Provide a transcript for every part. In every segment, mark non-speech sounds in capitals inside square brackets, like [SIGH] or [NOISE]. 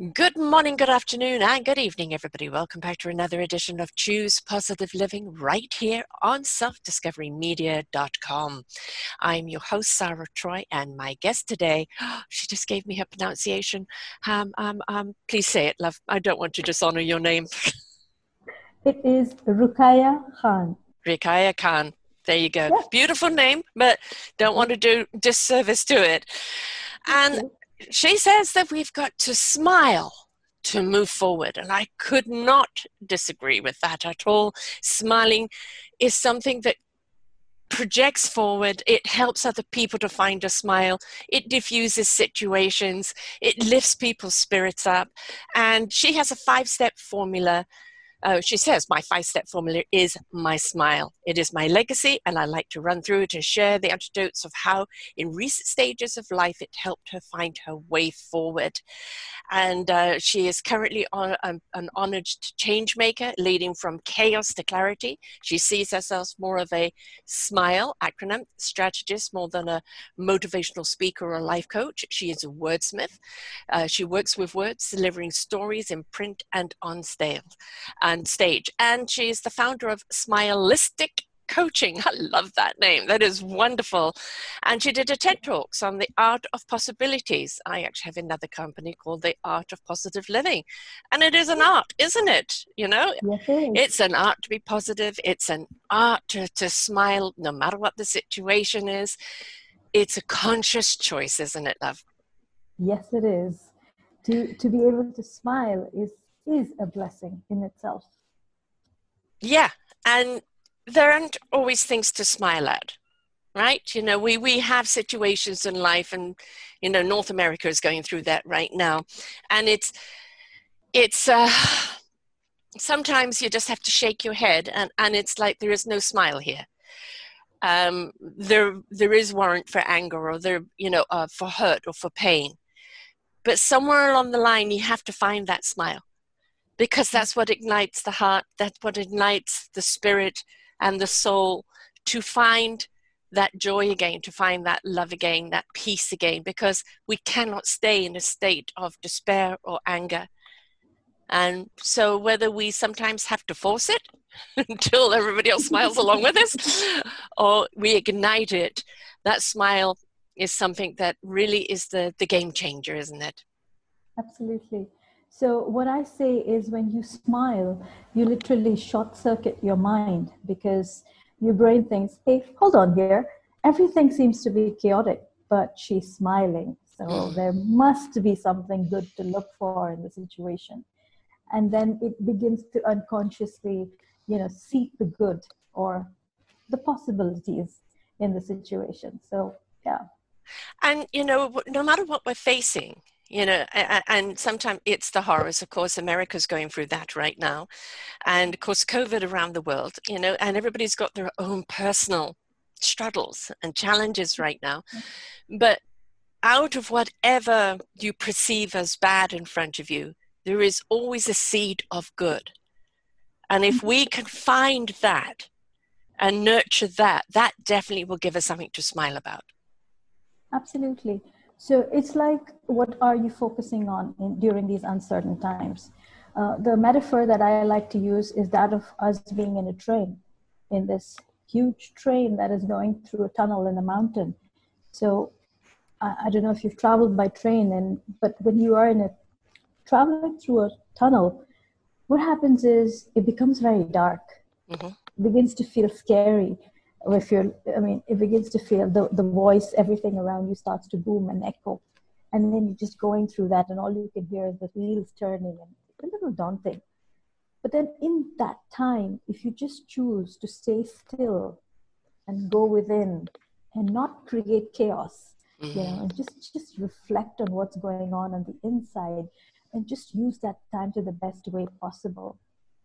Good morning, good afternoon, and good evening, everybody. Welcome back to another edition of Choose Positive Living right here on selfdiscoverymedia.com. I'm your host, Sarah Troy, and my guest today, [GASPS] she just gave me her pronunciation. Um, um, um, please say it, love. I don't want to dishonor your name. [LAUGHS] it is Rukaya Khan. Rukaya Khan. There you go. Yeah. Beautiful name, but don't want to do disservice to it. And she says that we've got to smile to move forward. And I could not disagree with that at all. Smiling is something that projects forward, it helps other people to find a smile, it diffuses situations, it lifts people's spirits up. And she has a five step formula uh, she says, My five step formula is my smile. It is my legacy, and I like to run through it and share the anecdotes of how, in recent stages of life, it helped her find her way forward. And uh, she is currently on, um, an honored change maker, leading from chaos to clarity. She sees herself more of a smile acronym strategist more than a motivational speaker or a life coach. She is a wordsmith. Uh, she works with words, delivering stories in print and on stage and stage. And she's the founder of Smileistic coaching. [LAUGHS] I love that name. That is wonderful. And she did a TED Talks on the art of possibilities. I actually have another company called the Art of Positive Living. And it is an art, isn't it? You know, yes, it it's an art to be positive. It's an art to, to smile no matter what the situation is. It's a conscious choice, isn't it, love? Yes, it is. To, to be able to smile is is a blessing in itself. Yeah, and there aren't always things to smile at, right? You know, we, we have situations in life, and, you know, North America is going through that right now. And it's, it's, uh, sometimes you just have to shake your head, and, and it's like there is no smile here. Um, there, there is warrant for anger, or there, you know, uh, for hurt or for pain. But somewhere along the line, you have to find that smile because mm. that's what ignites the heart, that's what ignites the spirit and the soul to find that joy again, to find that love again, that peace again, because we cannot stay in a state of despair or anger. And so, whether we sometimes have to force it [LAUGHS] until everybody else smiles [LAUGHS] along with us, or we ignite it, that smile is something that really is the, the game changer, isn't it? Absolutely. So, what I say is when you smile, you literally short circuit your mind because your brain thinks, hey, hold on here. Everything seems to be chaotic, but she's smiling. So, mm. there must be something good to look for in the situation. And then it begins to unconsciously, you know, seek the good or the possibilities in the situation. So, yeah. And, you know, no matter what we're facing, you know and sometimes it's the horrors of course america's going through that right now. And of course covid around the world you know and everybody's got their own personal struggles and challenges right now. But out of whatever you perceive as bad in front of you there is always a seed of good. And if we can find that and nurture that that definitely will give us something to smile about. Absolutely so it's like, what are you focusing on in, during these uncertain times? Uh, the metaphor that I like to use is that of us being in a train, in this huge train that is going through a tunnel in a mountain. So I, I don't know if you've traveled by train, and but when you are in a traveling through a tunnel, what happens is it becomes very dark. Mm-hmm. Begins to feel scary if you're i mean it begins to feel the, the voice everything around you starts to boom and echo. And then you're just going through that and all you can hear is the wheels turning and it's a little daunting. But then in that time if you just choose to stay still and go within and not create chaos mm-hmm. you know and just just reflect on what's going on on the inside and just use that time to the best way possible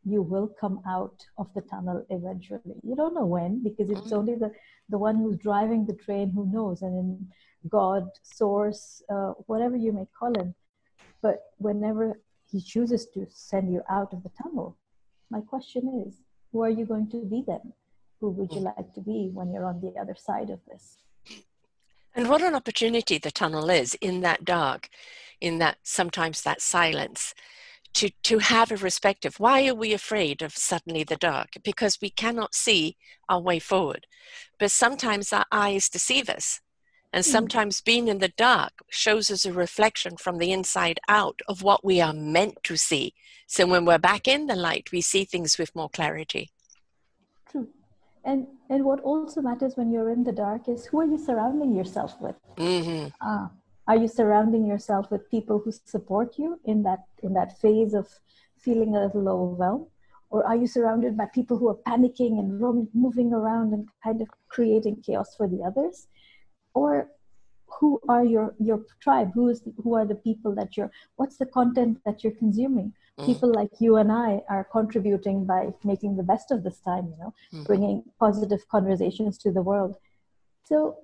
you will come out of the tunnel eventually. You don't know when because it's mm-hmm. only the the one who's driving the train who knows and in god source uh, whatever you may call him. But whenever he chooses to send you out of the tunnel my question is who are you going to be then? Who would you mm. like to be when you're on the other side of this? And what an opportunity the tunnel is in that dark, in that sometimes that silence, to, to have a perspective. Why are we afraid of suddenly the dark? Because we cannot see our way forward. But sometimes our eyes deceive us. And hmm. sometimes being in the dark shows us a reflection from the inside out of what we are meant to see. So when we're back in the light, we see things with more clarity. True and and what also matters when you're in the dark is who are you surrounding yourself with mm-hmm. uh, are you surrounding yourself with people who support you in that in that phase of feeling a little overwhelmed or are you surrounded by people who are panicking and roaming, moving around and kind of creating chaos for the others or who are your your tribe who is who are the people that you're what's the content that you're consuming mm. people like you and I are contributing by making the best of this time, you know, mm. bringing positive conversations to the world. So,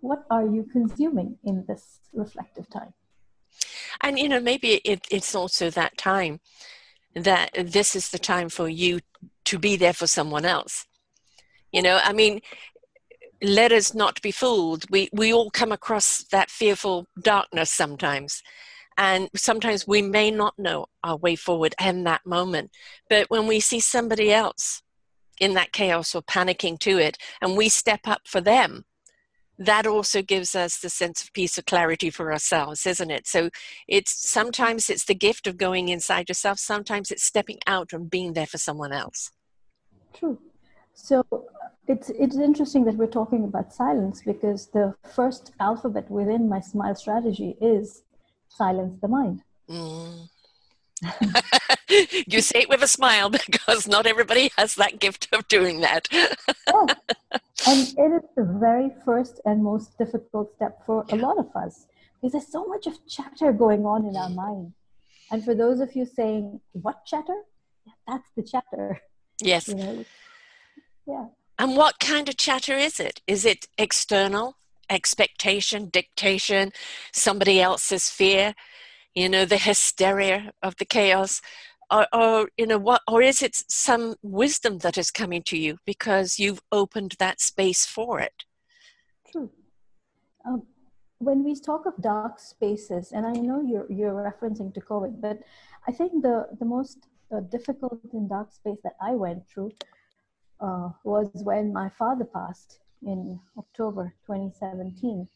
what are you consuming in this reflective time? And, you know, maybe it, it's also that time that this is the time for you to be there for someone else. You know, I mean, let us not be fooled. We, we all come across that fearful darkness sometimes. And sometimes we may not know our way forward in that moment. But when we see somebody else in that chaos or panicking to it, and we step up for them, that also gives us the sense of peace or clarity for ourselves, isn't it? So it's sometimes it's the gift of going inside yourself, sometimes it's stepping out and being there for someone else. True. So it's it's interesting that we're talking about silence because the first alphabet within my smile strategy is silence the mind. Mm. [LAUGHS] [LAUGHS] you say it with a smile [LAUGHS] because not everybody has that gift of doing that. yeah. [LAUGHS] And it is the very first and most difficult step for yeah. a lot of us because there's so much of chatter going on in our mm. mind. And for those of you saying, What chatter? Yeah, that's the chatter. Yes. You know? Yeah. And what kind of chatter is it? Is it external? expectation, dictation, somebody else's fear, you know, the hysteria of the chaos, or, or, you know what, or is it some wisdom that is coming to you because you've opened that space for it? True. Um, when we talk of dark spaces, and I know you're you're referencing to COVID, but I think the the most uh, difficult and dark space that I went through uh, was when my father passed in October 2017.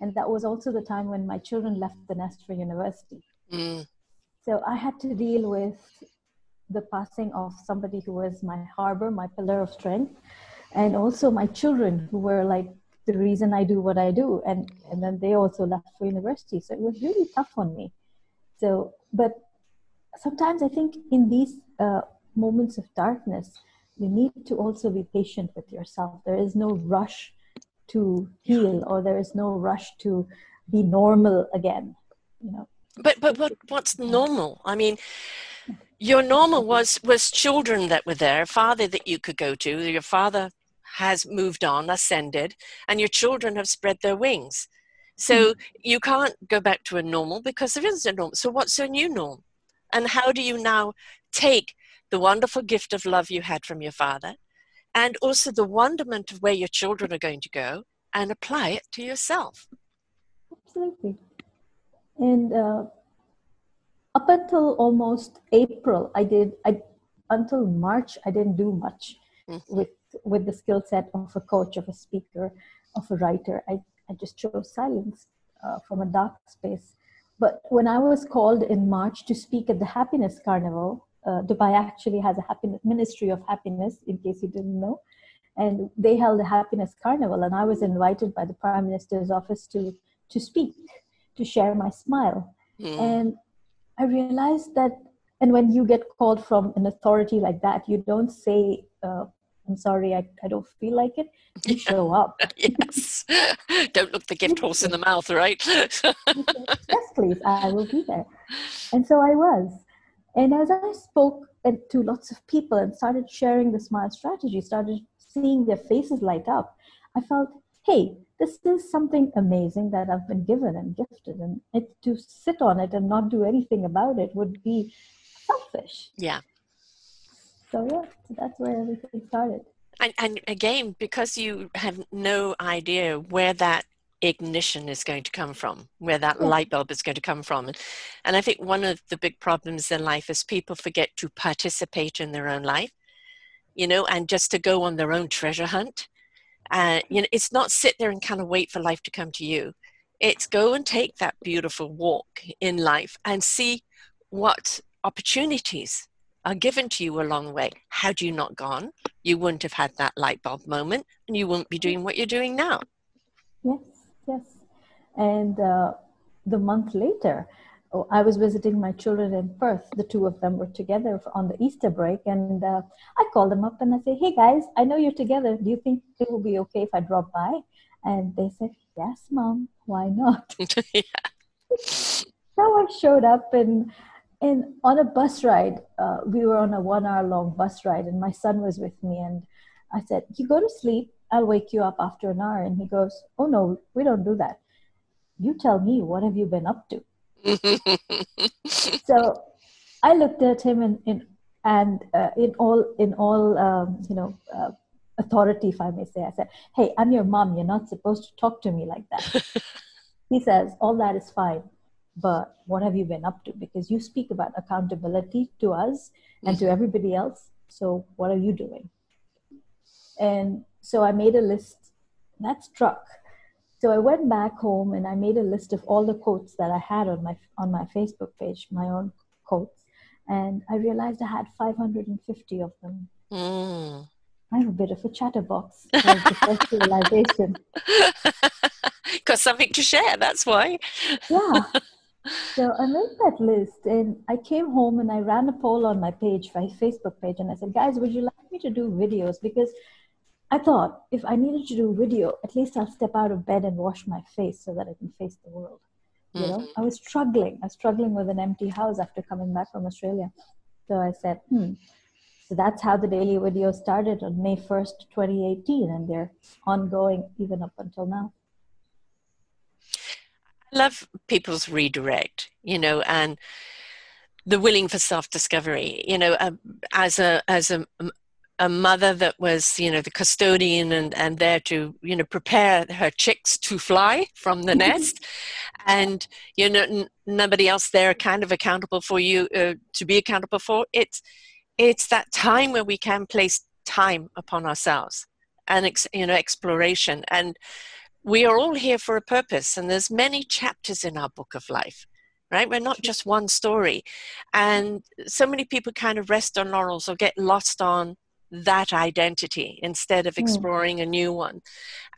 And that was also the time when my children left the nest for university. Mm. So I had to deal with the passing of somebody who was my harbor, my pillar of strength, and also my children who were like the reason I do what I do. And, and then they also left for university. So it was really tough on me. So, but sometimes I think in these uh, moments of darkness, you need to also be patient with yourself. There is no rush to heal or there is no rush to be normal again. You know. But but what what's normal? I mean your normal was was children that were there, a father that you could go to. Your father has moved on, ascended, and your children have spread their wings. So mm. you can't go back to a normal because there isn't a normal. So what's a new norm? And how do you now take the wonderful gift of love you had from your father, and also the wonderment of where your children are going to go, and apply it to yourself. Absolutely. And uh, up until almost April, I did. I until March, I didn't do much mm-hmm. with with the skill set of a coach, of a speaker, of a writer. I I just chose silence uh, from a dark space. But when I was called in March to speak at the Happiness Carnival, uh, Dubai actually has a happiness ministry of happiness, in case you didn't know, and they held a happiness carnival, and I was invited by the Prime Minister's office to to speak, to share my smile, mm. and I realized that. And when you get called from an authority like that, you don't say uh, I'm sorry, I, I don't feel like it. You show up. [LAUGHS] yes. [LAUGHS] don't look the gift horse in the mouth, right? [LAUGHS] yes, please, I will be there. And so I was. And as I spoke to lots of people and started sharing the smile strategy, started seeing their faces light up, I felt, hey, this is something amazing that I've been given and gifted. And it, to sit on it and not do anything about it would be selfish. Yeah. So, yeah, that's where everything started. And, and again, because you have no idea where that ignition is going to come from, where that yeah. light bulb is going to come from. And, and I think one of the big problems in life is people forget to participate in their own life, you know, and just to go on their own treasure hunt. Uh, you know, it's not sit there and kind of wait for life to come to you. It's go and take that beautiful walk in life and see what opportunities are given to you along the way. Had you not gone, you wouldn't have had that light bulb moment and you wouldn't be doing what you're doing now. Yes, yes. And uh, the month later, oh, I was visiting my children in Perth. The two of them were together on the Easter break. And uh, I called them up and I said, Hey guys, I know you're together. Do you think it will be okay if I drop by? And they said, Yes, mom. Why not? [LAUGHS] yeah. So I showed up and and on a bus ride, uh, we were on a one hour long bus ride, and my son was with me. And I said, You go to sleep, I'll wake you up after an hour. And he goes, Oh, no, we don't do that. You tell me, what have you been up to? [LAUGHS] so I looked at him in, in and uh, in all in all um, you know uh, authority, if I may say, I said, "Hey, I'm your mom. You're not supposed to talk to me like that." [LAUGHS] he says, "All that is fine, but what have you been up to? Because you speak about accountability to us and to mm-hmm. everybody else. So what are you doing? And so I made a list that struck. So I went back home and I made a list of all the quotes that I had on my on my Facebook page, my own quotes, and I realized I had 550 of them. Mm. I'm a bit of a chatterbox. That was the first [LAUGHS] realization. Got something to share. That's why. yeah. [LAUGHS] So I made that list and I came home and I ran a poll on my page, my Facebook page, and I said, guys, would you like me to do videos? Because I thought if I needed to do video, at least I'll step out of bed and wash my face so that I can face the world. You mm-hmm. know, I was struggling. I was struggling with an empty house after coming back from Australia. So I said, hmm. So that's how the daily video started on May 1st, 2018, and they're ongoing even up until now I love people's redirect, you know, and the willing for self-discovery. You know, uh, as a as a a mother that was, you know, the custodian and, and there to, you know, prepare her chicks to fly from the nest. and, you know, n- nobody else there kind of accountable for you uh, to be accountable for. It's, it's that time where we can place time upon ourselves and, ex- you know, exploration. And we are all here for a purpose and there's many chapters in our book of life right we're not just one story and so many people kind of rest on laurels or get lost on that identity instead of hmm. exploring a new one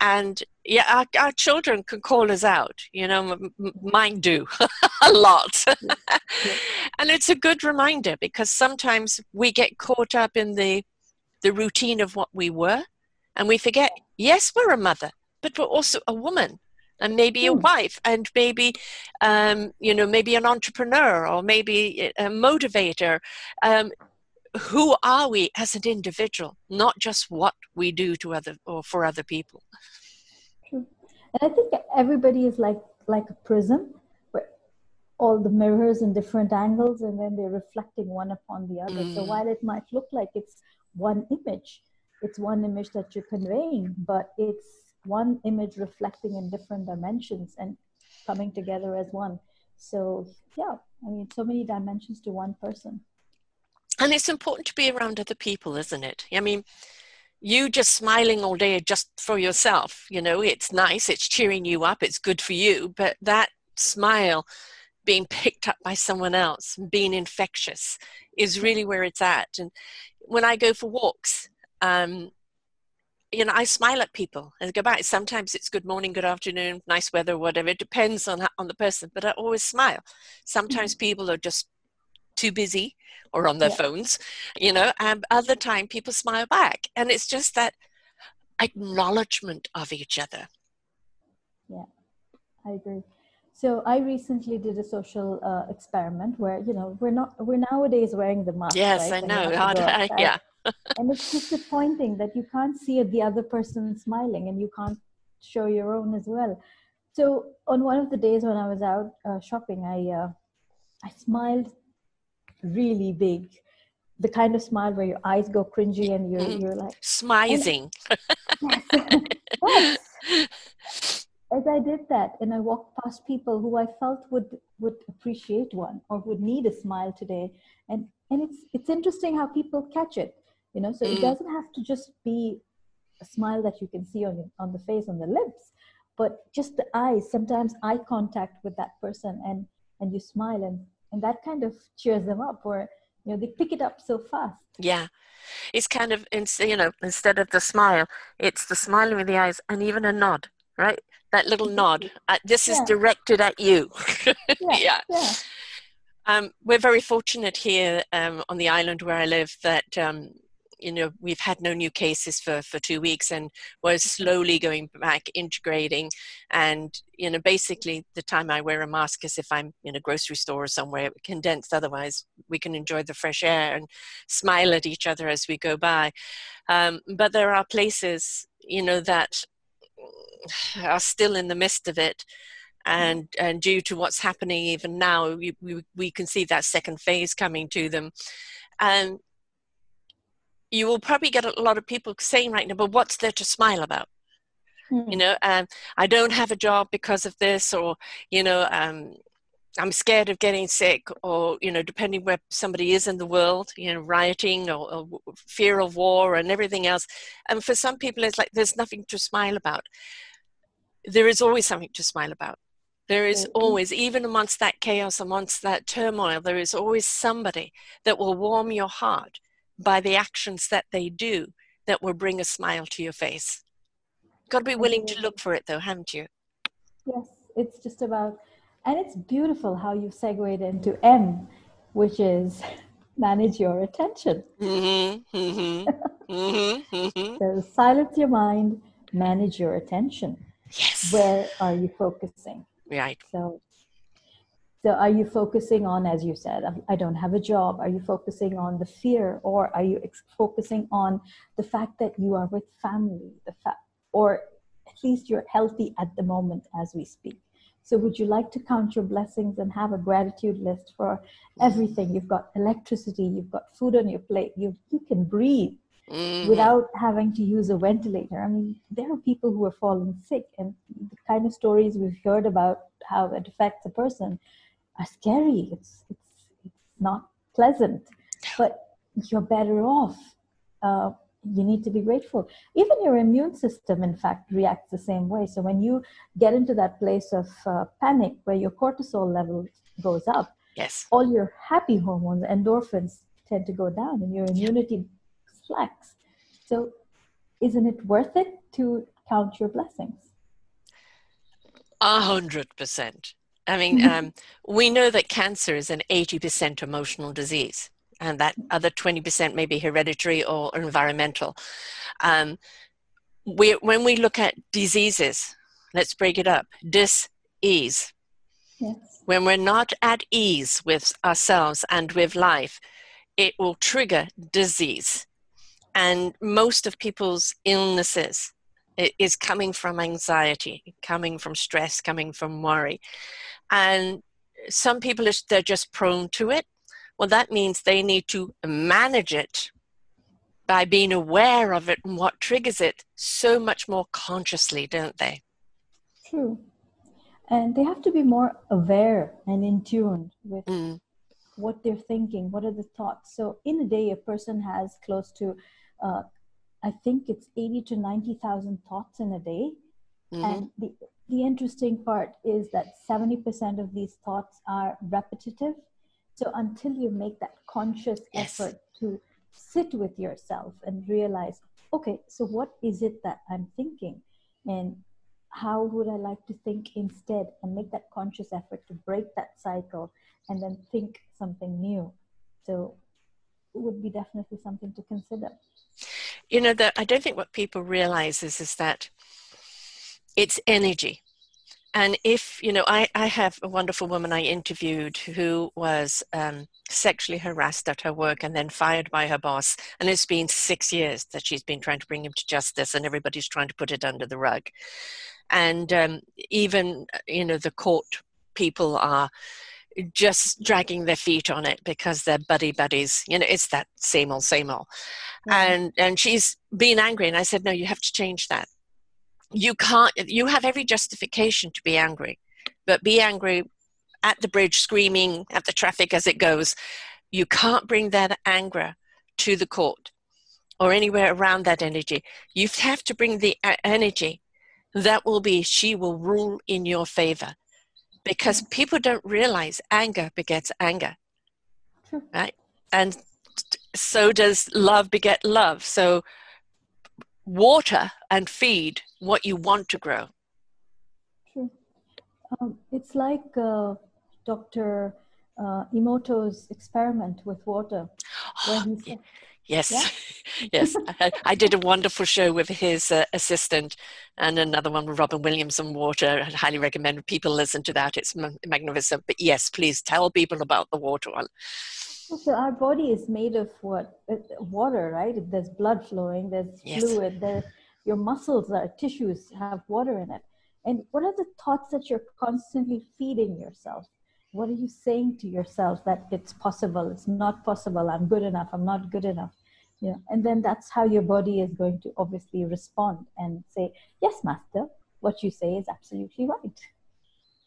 and yeah our, our, children can call us out you know m- mine do [LAUGHS] a lot [LAUGHS] and it's a good reminder because sometimes we get caught up in the the routine of what we were and we forget yes we're a mother but we're also a woman and maybe a hmm. wife and maybe um, you know maybe an entrepreneur or maybe a motivator um, who are we as an individual not just what we do to other or for other people and i think everybody is like like a prism where all the mirrors in different angles and then they're reflecting one upon the other mm. so while it might look like it's one image it's one image that you're conveying but it's one image reflecting in different dimensions and coming together as one. So, yeah, I mean, so many dimensions to one person. And it's important to be around other people, isn't it? I mean, you just smiling all day just for yourself, you know, it's nice, it's cheering you up, it's good for you, but that smile being picked up by someone else, being infectious, is really where it's at. And when I go for walks, um, you know, I smile at people and go back. Sometimes it's good morning, good afternoon, nice weather, whatever. It depends on on the person, but I always smile. Sometimes mm-hmm. people are just too busy or on their yeah. phones, you know, and other time people smile back. And it's just that acknowledgement of each other. Yeah, I agree. So I recently did a social uh, experiment where you know we're not we're nowadays wearing the mask. Yes, right? I know. [LAUGHS] I, yeah. and it's disappointing that you can't see the other person smiling and you can't show your own as well. So on one of the days when I was out uh, shopping, I uh, I smiled really big, the kind of smile where your eyes go cringy and you're mm. you're like smizing. yes. yes. [LAUGHS] As I did that, and I walked past people who I felt would would appreciate one or would need a smile today, and and it's it's interesting how people catch it, you know. So mm. it doesn't have to just be a smile that you can see on your, on the face on the lips, but just the eyes. Sometimes eye contact with that person, and and you smile, and and that kind of cheers them up, or you know they pick it up so fast. Yeah, it's kind of you know instead of the smile, it's the smile with the eyes and even a nod, right? That little nod. Uh, this is directed at you. [LAUGHS] yeah. yeah. yeah. Um, we're very fortunate here um, on the island where I live that um, you know we've had no new cases for for two weeks and we're slowly going back integrating. And you know basically the time i wear a mask is if i'm in a grocery store or somewhere condensed otherwise we can enjoy the fresh air and smile at each other as we go by. Um, but there are places you know that [SIGHS] are still in the midst of it. And and due to what's happening even now we, we, we can see that second phase coming to them. And you will probably get a lot of people saying right now, but what's there to smile about? Mm-hmm. You know, um, I don't have a job because of this, or, you know, um, I'm scared of getting sick, or, you know, depending where somebody is in the world, you know, rioting or, or fear of war and everything else. And for some people, it's like there's nothing to smile about. There is always something to smile about. There is always, even amongst that chaos, amongst that turmoil, there is always somebody that will warm your heart by the actions that they do that will bring a smile to your face. Got to be willing to look for it though, haven't you? Yes, it's just about, and it's beautiful how you segued into M, which is [LAUGHS] manage your attention. Mm-hmm, mm-hmm, mm-hmm, mm-hmm. [LAUGHS] so silence your mind, manage your attention. Yes. Where are you focusing? Right. So so are you focusing on, as you said, I don't have a job? Are you focusing on the fear, or are you ex- focusing on the fact that you are with family, the fact, or at least you're healthy at the moment as we speak? So would you like to count your blessings and have a gratitude list for everything? You've got electricity, you've got food on your plate, you you can breathe mm-hmm. without having to use a ventilator. I mean, there are people who are falling sick, and the kind of stories we've heard about how it affects a person are scary. It's it's it's not pleasant, but you're better off. Uh, you need to be grateful. Even your immune system, in fact, reacts the same way. So when you get into that place of uh, panic where your cortisol level goes up, yes, all your happy hormones, endorphins, tend to go down, and your immunity slacks. So, isn't it worth it to count your blessings? A hundred percent. I mean, mm-hmm. um, we know that cancer is an 80% emotional disease, and that other 20% may be hereditary or environmental. Um, we, when we look at diseases, let's break it up dis ease. Yes. When we're not at ease with ourselves and with life, it will trigger disease. And most of people's illnesses is coming from anxiety, coming from stress, coming from worry. And some people, they're just prone to it. Well, that means they need to manage it by being aware of it and what triggers it so much more consciously, don't they? True. And they have to be more aware and in tune with mm. what they're thinking, what are the thoughts. So, in a day, a person has close to, uh, I think it's 80 to 90,000 thoughts in a day. Mm-hmm. And the the interesting part is that 70% of these thoughts are repetitive. So until you make that conscious yes. effort to sit with yourself and realize, okay, so what is it that I'm thinking? And how would I like to think instead? And make that conscious effort to break that cycle and then think something new. So it would be definitely something to consider. You know, that I don't think what people realize is, is that it's energy. And if, you know, I, I have a wonderful woman I interviewed who was um, sexually harassed at her work and then fired by her boss. And it's been six years that she's been trying to bring him to justice, and everybody's trying to put it under the rug. And um, even, you know, the court people are just dragging their feet on it because they're buddy buddies. You know, it's that same old, same old. Mm-hmm. And and she's being angry, and I said, no, you have to change that. You can't. You have every justification to be angry, but be angry at the bridge, screaming at the traffic as it goes. You can't bring that anger to the court or anywhere around that energy. You have to bring the uh, energy that will be she will rule in your favor because people don't realize anger begets anger right and so does love beget love so water and feed what you want to grow True. Um, it's like uh, dr uh, emoto's experiment with water [GASPS] he said, Yes, yeah? [LAUGHS] yes. I, I, did a wonderful show with his uh, assistant and another one with Robin Williams on water. I highly recommend people listen to that. It's magnificent. But yes, please tell people about the water one. So our body is made of what? Uh, water, right? There's blood flowing. There's yes. fluid. There, your muscles, our tissues have water in it. And what are the thoughts that you're constantly feeding yourself? What are you saying to yourself that it's possible, it's not possible, I'm good enough, I'm not good enough? Yeah. And then that's how your body is going to obviously respond and say, Yes, master, what you say is absolutely right.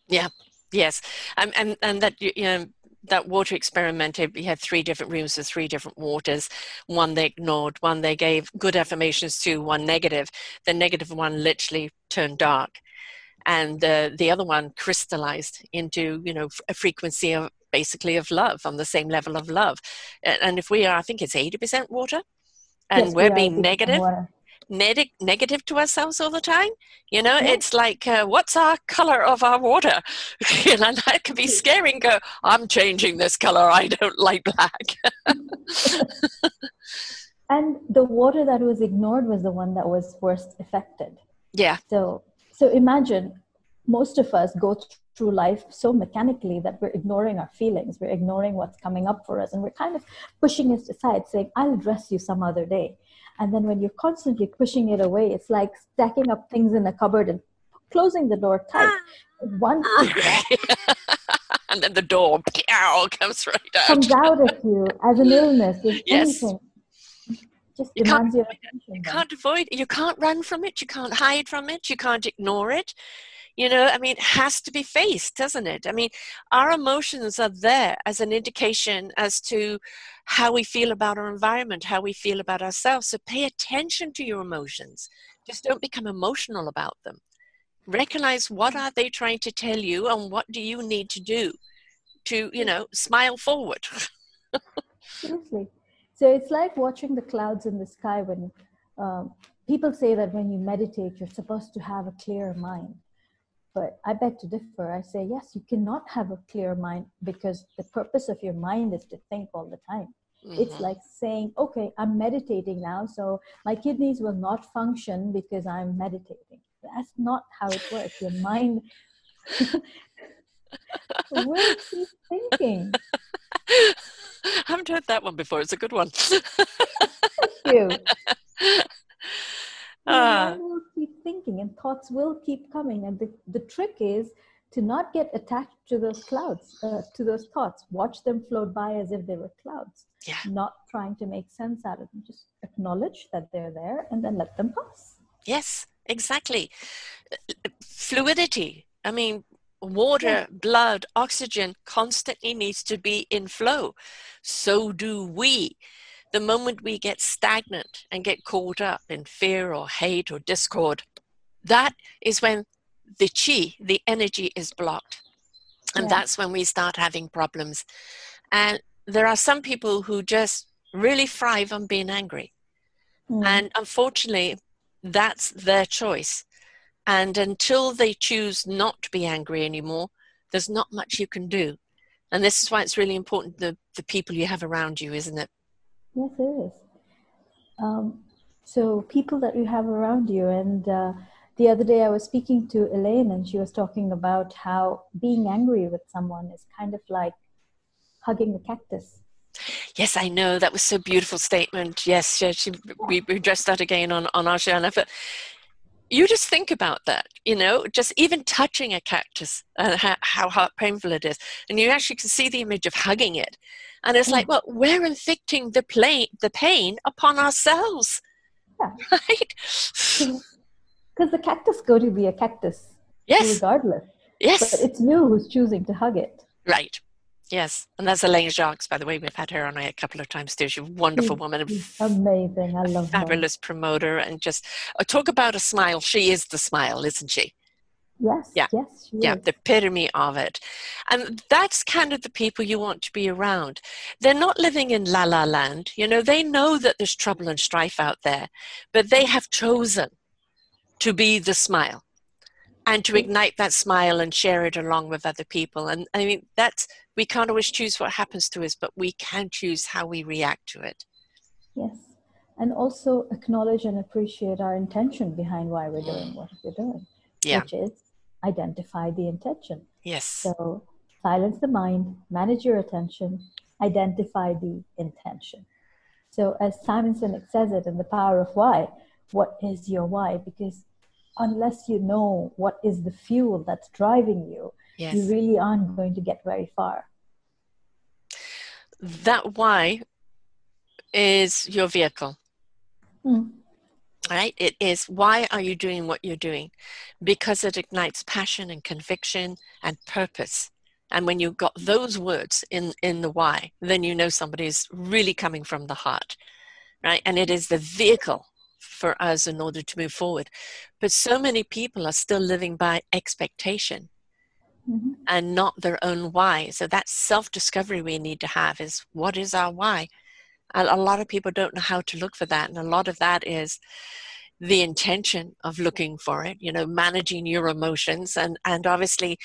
Yeah. Yes. And and, and that you know that water experiment, we had three different rooms with three different waters. One they ignored, one they gave good affirmations to, one negative. The negative one literally turned dark and the the other one crystallized into you know a frequency of basically of love on the same level of love and if we are i think it's 80% water and yes, we're we being negative neg- negative to ourselves all the time. You know yeah. it's like uh, what's our color of our water? [LAUGHS] And that can be scary and go i'm changing this color. I don't like black. [LAUGHS] And the water that was ignored was the one that was worst affected. Yeah. So so imagine most of us go through life so mechanically that we're ignoring our feelings, we're ignoring what's coming up for us, and we're kind of pushing it aside, saying, I'll address you some other day. And then when you're constantly pushing it away, it's like stacking up things in a cupboard and closing the door tight. Ah. Once ah. [LAUGHS] and then the door comes right out. Comes out of you as an illness, as yes. anything just you demands your attention. You can't avoid it. You can't run from it. You can't hide from it. You can't ignore it. You know, I mean, it has to be faced, doesn't it? I mean, our emotions are there as an indication as to how we feel about our environment, how we feel about ourselves. So pay attention to your emotions. Just don't become emotional about them. Recognize what are they trying to tell you and what do you need to do to, you know, smile forward. Absolutely. So it's like watching the clouds in the sky when um, people say that when you meditate, you're supposed to have a clear mind. But I beg to differ. I say, yes, you cannot have a clear mind because the purpose of your mind is to think all the time. Mm-hmm. It's like saying, okay, I'm meditating now, so my kidneys will not function because I'm meditating. That's not how it works. Your mind [LAUGHS] will keep thinking. [LAUGHS] I haven't heard that one before. It's a good one. Thank you. [LAUGHS] Uh, will keep thinking and thoughts will keep coming. And the, the trick is to not get attached to those clouds, uh, to those thoughts. Watch them float by as if they were clouds. Yeah. Not trying to make sense out of them. Just acknowledge that they're there and then let them pass. Yes, exactly. Fluidity. I mean, water, yeah. blood, oxygen constantly needs to be in flow. So do we. The moment we get stagnant and get caught up in fear or hate or discord, that is when the chi, the energy is blocked. And yeah. that's when we start having problems. And there are some people who just really thrive on being angry. Mm. And unfortunately, that's their choice. And until they choose not to be angry anymore, there's not much you can do. And this is why it's really important the, the people you have around you, isn't it? Yes, it is. Um, so, people that you have around you. And uh, the other day I was speaking to Elaine, and she was talking about how being angry with someone is kind of like hugging a cactus. Yes, I know. That was so beautiful statement. Yes, yeah, she, we, addressed that again on, on our show. And I thought, you just think about that, you know, just even touching a cactus and how, how heart painful it is. And you actually can see the image of hugging it. And it's like, mm. well, we're inflicting the, play, the pain upon ourselves. Yeah. [LAUGHS] Right? Because the cactus going to be a cactus. Yes. Regardless. Yes. But it's you who's choosing to hug it. Right. Yes, and that's Elaine Jacques, by the way. We've had her on a couple of times too. She's a wonderful woman. Amazing. I love fabulous her. promoter and just uh, talk about a smile. She is the smile, isn't she? Yes. Yeah. Yes. yeah. Is. The epitome of it. And that's kind of the people you want to be around. They're not living in la la land. You know, they know that there's trouble and strife out there, but they have chosen to be the smile and to ignite that smile and share it along with other people. And I mean, that's, we can't always choose what happens to us, but we can choose how we react to it. Yes. And also acknowledge and appreciate our intention behind why we're doing what we're doing, yeah. which is identify the intention. Yes. So silence the mind, manage your attention, identify the intention. So as Simon Sinek says it in The Power of Why, what is your why? Because unless you know what is the fuel that's driving you, yes. you really aren't going to get very far. That why is your vehicle. Mm. Right? It is why are you doing what you're doing? Because it ignites passion and conviction and purpose. And when you've got those words in, in the why, then you know somebody's really coming from the heart. Right? And it is the vehicle for us in order to move forward. But so many people are still living by expectation mm-hmm. and not their own why. So that self discovery we need to have is what is our why? And a lot of people don't know how to look for that. And a lot of that is the intention of looking for it, you know, managing your emotions and, and obviously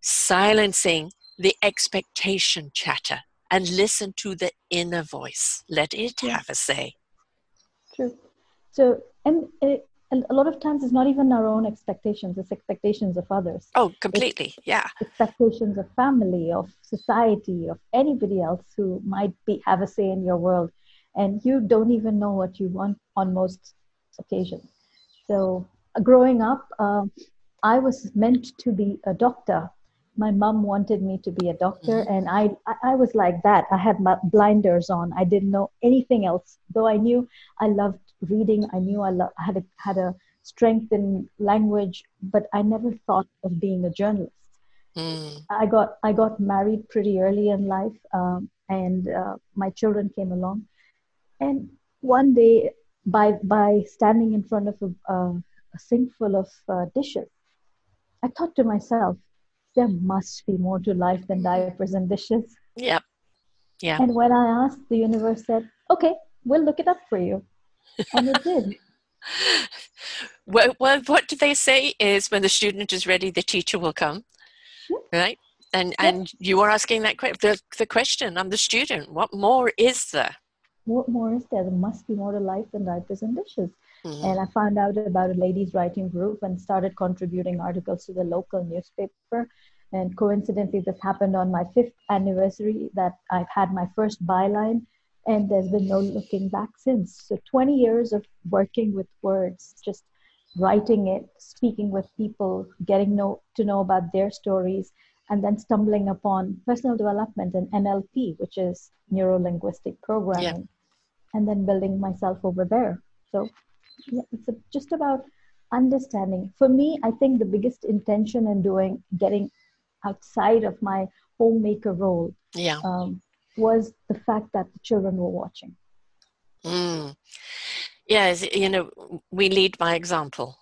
silencing the expectation chatter and listen to the inner voice. Let it have a say. True. So, and it, a lot of times it's not even our own expectations, it's expectations of others. Oh, completely. It's yeah. Expectations of family, of society, of anybody else who might be have a say in your world. And you don't even know what you want on most occasions. So, uh, growing up, uh, I was meant to be a doctor. My mom wanted me to be a doctor, mm-hmm. and I, I was like that. I had my blinders on. I didn't know anything else, though I knew I loved reading. I knew I, lo- had a, had a strength in language, but I never thought of being a journalist. Mm. I got I got married pretty early in life, um, and uh, my children came along. And one day, by by standing in front of a, uh, a sink full of uh, dishes, I thought to myself, there must be more to life than diapers and dishes. Yep. Yeah. And when I asked, the universe said, "Okay, we'll look it up for you." And it did. [LAUGHS] well, well, what do they say is when the student is ready, the teacher will come, right? And and you are asking that the, the question. I'm the student. What more is there? What more is there? There must be more to life than diapers and dishes. Mm-hmm. And I found out about a ladies' writing group and started contributing articles to the local newspaper. And coincidentally, this happened on my fifth anniversary that I've had my first byline and there's been no looking back since. So 20 years of working with words, just writing it, speaking with people, getting know, to know about their stories, and then stumbling upon personal development and NLP, which is neuro linguistic programming, yeah. and then building myself over there. So yeah, it's a, just about understanding. For me, I think the biggest intention in doing getting outside of my homemaker role yeah. Um, was the fact that the children were watching. Mm. Yes, you know, we lead by example,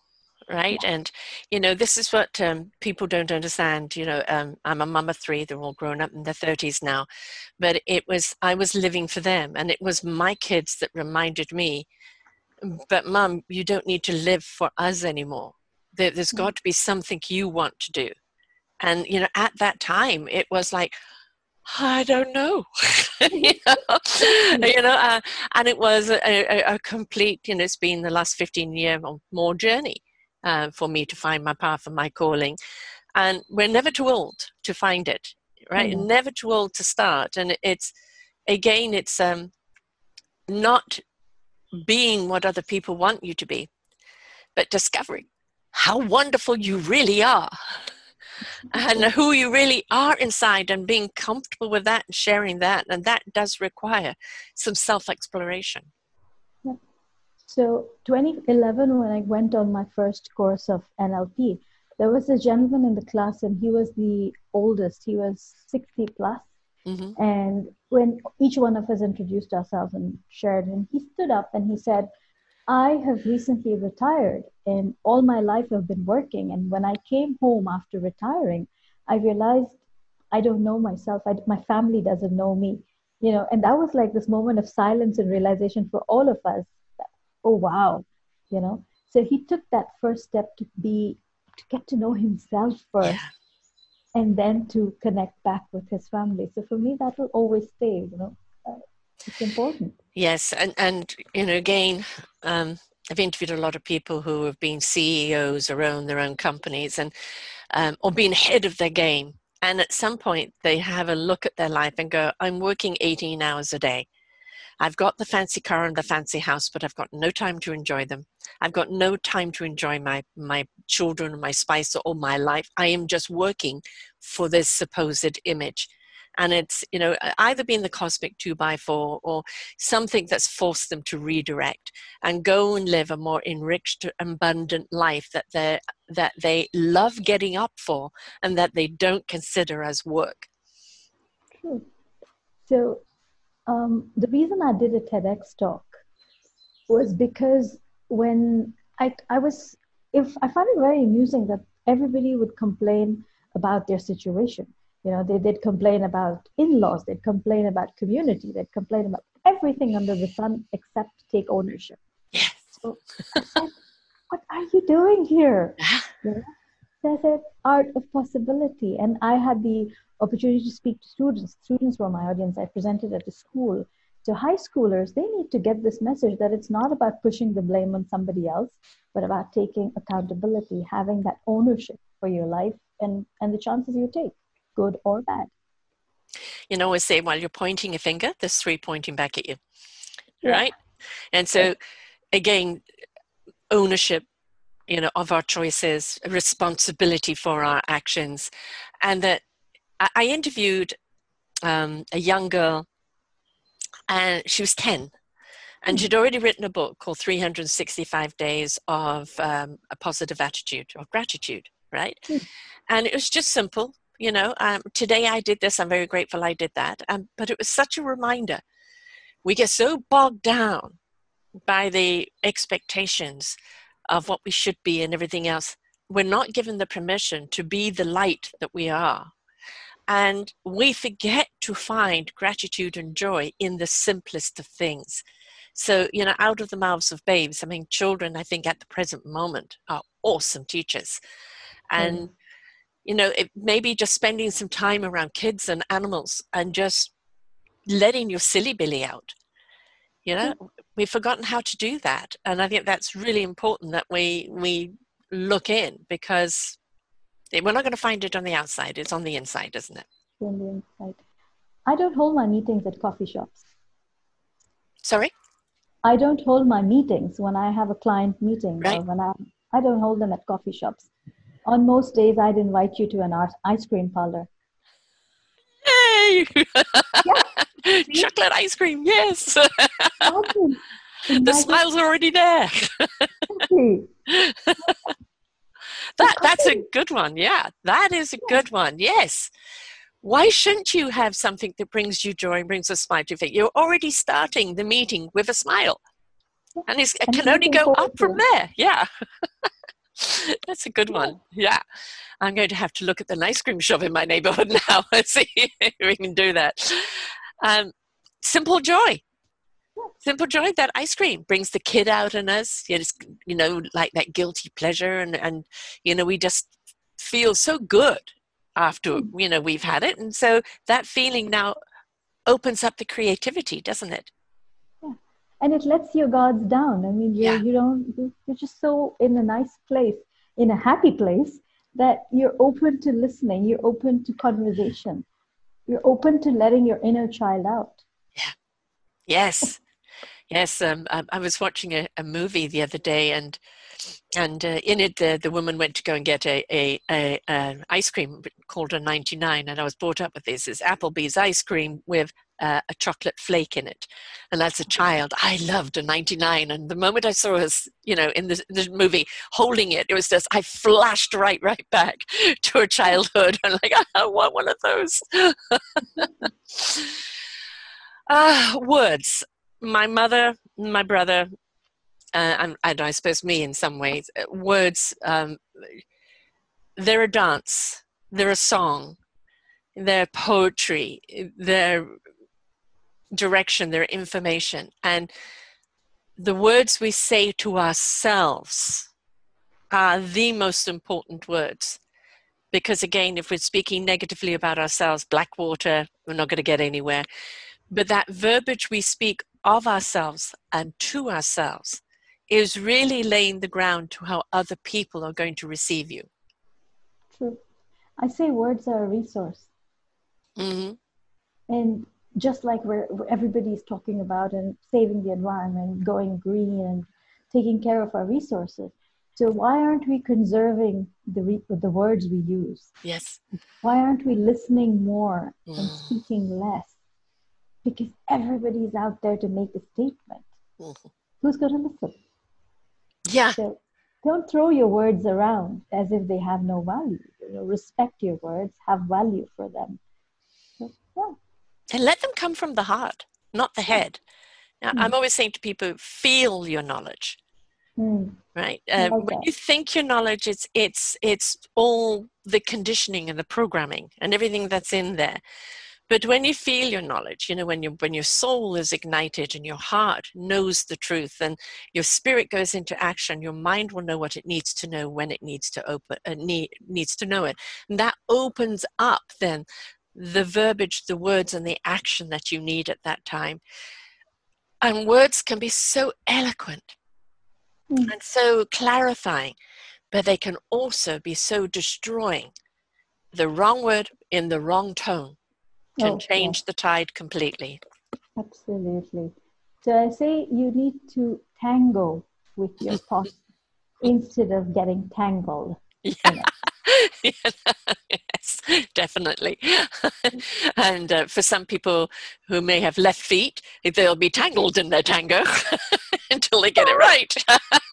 right? Yeah. And, you know, this is what um, people don't understand. You know, um, I'm a mum of three, they're all grown up in their 30s now. But it was, I was living for them, and it was my kids that reminded me, but mum, you don't need to live for us anymore. There, has got to be something you want to do. And, you know, at that time, it was like, I don't know. [LAUGHS] [LAUGHS] you know, you know uh, and it was a, a, a, complete, you know, it's been the last 15 year or more journey uh, for me to find my path and my calling. And we're never too old to find it, right? Mm. Never too old to start. And it's, again, it's um, not being what other people want you to be, but discovering how wonderful you really are and who you really are inside and being comfortable with that and sharing that. And that does require some self exploration. Yeah. So, 2011, when I went on my first course of NLP, there was a gentleman in the class, and he was the oldest. He was 60 plus. Mm-hmm. And when each one of us introduced ourselves and shared, and he stood up and he said, I have recently retired and all my life I've been working. And when I came home after retiring, I realized I don't know myself. I, my family doesn't know me, you know, and that was like this moment of silence and realization for all of us. Oh, wow, you know. So he took that first step to be, to get to know himself first. Yeah. And then to connect back with his family. So for me, that will always stay, you know, it's important. Yes, and and you know, again, um, I've interviewed a lot of people who have been CEOs or own their own companies, and um, or been ahead of their game. And at some point, they have a look at their life and go, "I'm working 18 hours a day. I've got the fancy car and the fancy house, but I've got no time to enjoy them. I've got no time to enjoy my my children, my spouse, or my life. I am just working for this supposed image." And it's you know either been the cosmic two by four or something that's forced them to redirect and go and live a more enriched abundant life that they that they love getting up for and that they don't consider as work True. so um, the reason i did a tedx talk was because when i i was if i found it very amusing that everybody would complain about their situation you know, they, they'd complain about in laws, they'd complain about community, they'd complain about everything under the sun except take ownership. Yes. So said, [LAUGHS] What are you doing here? [LAUGHS] Ah. You know? I said, Art of possibility. And I had the opportunity to speak to students. Students were my audience. I presented at a school. To high schoolers, they need to get this message that it's not about pushing the blame on somebody else, but about taking accountability, having that ownership for your life and, and the chances you take good or bad. You know, always say while you're pointing a finger, there's three pointing back at you, yeah. right? And so, again, ownership, you know, of our choices, responsibility for our actions, and that I interviewed um, a young girl, and she was ten, and she'd already written a book called 365 Days of um, a Positive Attitude or Gratitude, right? Hmm. And it was just simple you know um, today i did this i'm very grateful i did that um, but it was such a reminder. We get so bogged down by the expectations of what we should be and everything else we're not given the permission to be the light that we are. And we forget to find gratitude and joy in the simplest of things. So you know out of the mouths of babes i mean children i think at the present moment are awesome teachers. And mm you know it, maybe just spending some time around kids and animals and just letting your silly billy out you know? We've forgotten how to do that and i think that's really important that we we look in because eh, we're not going to find it on the outside it's on the inside isn't it? On the inside. I don't hold my meetings at coffee shops. Sorry? I don't hold my meetings when i have a client meeting right. or when i i don't hold them at coffee shops on most days, I'd invite you to an ice cream parlor. Yay! [LAUGHS] yeah. Chocolate ice cream, yes. Awesome. [LAUGHS] the smile's already there. [LAUGHS] that that's a good one. Yeah, that is a good one. Yes. Why shouldn't you have something that brings you joy and brings a smile to your face? You're already starting the meeting with a smile, and it can only go up from there. Yeah. That's a good one. Yeah. I'm going to have to look at the ice cream shop in my neighborhood [LAUGHS] now and see if we can do that. Um, simple joy. Simple joy, that ice cream brings the kid out in us. You, you know, like that guilty pleasure. And, and, you know, we just feel so good after Hmm. you know we've had it and so that feeling now opens up the creativity doesn't it and it lets your guards down. I mean, you Yeah. you don't you- you're just so in a nice place, in a happy place that you're open to listening. You're open to conversation. You're open to letting your inner child out. Yeah. yes yes um, I, I was watching a, a movie the other day and and uh, in it the, the woman went to go and get a, a, a an ice cream called a 99 and i was brought up with this is applebee's ice cream with uh, a chocolate flake in it. And as a child i loved a 99 and the moment i saw us you know in the, the movie holding it it was just i flashed right right back [LAUGHS] to a childhood. And like [LAUGHS] i want one of those. [LAUGHS] Ah, words my mother my brother uh, and, and I suppose me in some ways, uh, words, um, they're a dance, they're a song, they're poetry, they're direction, they're information. And the words we say to ourselves are the most important words. Because again, if we're speaking negatively about ourselves, black water, we're not going to get anywhere. But that verbiage we speak of ourselves and to ourselves is really laying the ground to how other people are going to receive you. True. I say words are a resource. Mm-hmm. And just like where everybody's talking about and saving the environment, going green and taking care of our resources. So why aren't we conserving the re- the words we use? Yes. Why aren't we listening more and Mm. speaking less? Because everybody's out there to make a statement. Mhm. Who's going to listen? Yeah. So don't throw your words around as if they have no value. You know, respect your words, have value for them. So, yeah. And let them come from the heart, not the head. Now, I'm always saying to people, feel your knowledge. Mm. Right. Uh, like when that. you think your knowledge, it's it's it's all the conditioning and the programming and everything that's in there. But when you feel your knowledge, you know, when your when your soul is ignited and your heart knows the truth, and your spirit goes into action, your mind will know what it needs to know when it needs to open uh, need, needs to know it, and that opens up then the verbiage, the words, and the action that you need at that time. And words can be so eloquent Mm. and so clarifying, but they can also be so destroying. The wrong word in the wrong tone can Oh, change the tide completely. Absolutely. So I say you need to tango with your [LAUGHS] thoughts instead of getting tangled. Yeah. [LAUGHS] yes, definitely. [LAUGHS] and uh, for some people who may have left feet, they'll be tangled in their tango until they get it right.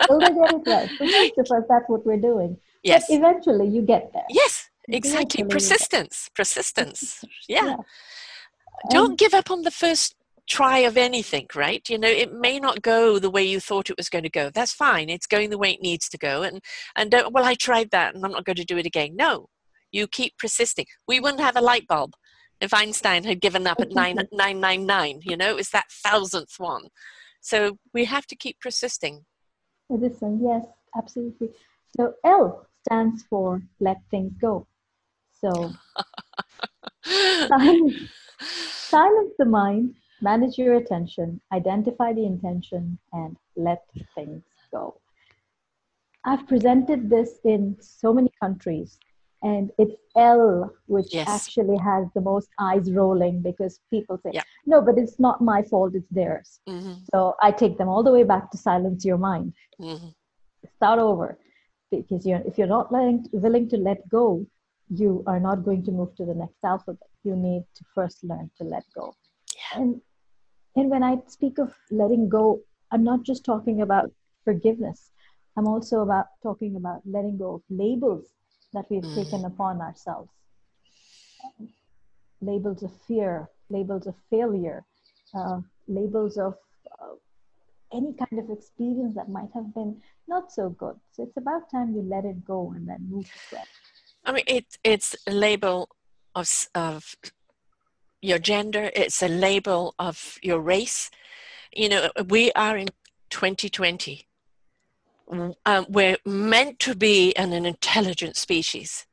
Will they get it right? For most of us, that's what we're doing. yes. But eventually you get there. Yes, exactly. Persistence. Persistence. Yeah. Yeah. don't give up on the first try of anything right you know it may not go the way you thought it was going to go that's fine it's going the way it needs to go and and don't well i tried that and i'm not going to do it again no you keep persisting we wouldn't have a light bulb if einstein had given up at 9 [LAUGHS] 999 you know it's that thousandth one so we have to keep persisting Listen, yes, absolutely. So L stands for let things go. So [LAUGHS] silence, silence the mind, manage your attention, identify the intention, and let things go. I've presented this in so many countries, and it's L which Yes. actually has the most eyes rolling because people say, Yeah. no, but it's not my fault, it's theirs. hmm So I take them all the way back to silence your mind hmm start over because you're if you're not willing to let go you are not going to move to the next alphabet you need to first learn to let go Yeah. and and when i speak of letting go i'm not just talking about forgiveness i'm also about talking about letting go of labels that we've Mm. taken upon ourselves labels of fear labels of failure uh, labels of uh, any kind of experience that might have been not so good. So it's about time you let it go and then move to fresh. I mean, it, it's a label of, of your gender, it's a label of your race. You know, we are in 2020. W- Um, we're meant to be an, an intelligent species.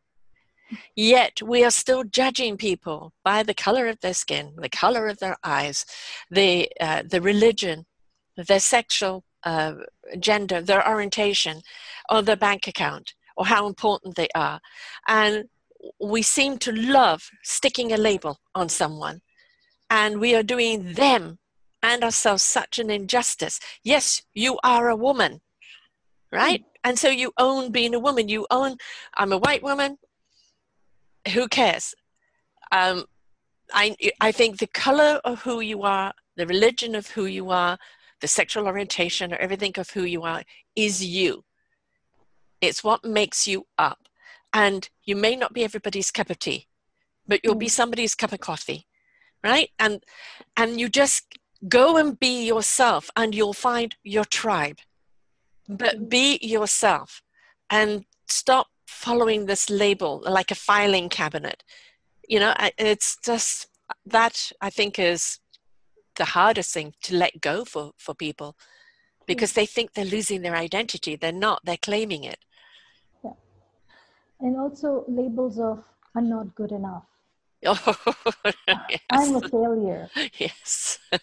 Yet we are still judging people by the color of their skin, the color of their eyes, the, uh, the religion, their sexual uh, gender, their orientation, or their bank account, or how important they are. And we seem to love sticking a label on someone. And we are doing them and ourselves such an injustice. Yes, you are a woman, right? And so you own being a woman. You own, I'm a white woman. Who cares? Um, I, I think the color of who you are, the religion of who you are, the sexual orientation, or everything of who you are is you. It's what makes you up. And you may not be everybody's cup of tea, but you'll be mm. somebody's cup of coffee, right? And and you just go and be yourself, and you'll find your tribe. But mm. be yourself, and stop following this label like a filing cabinet. You know, it's just that I think is the hardest thing to let go for for people because they think they're losing their identity. They're not. They're claiming it. And also labels of I'm not good enough. [LAUGHS] Oh, yes. I'm a failure. Yes. [LAUGHS]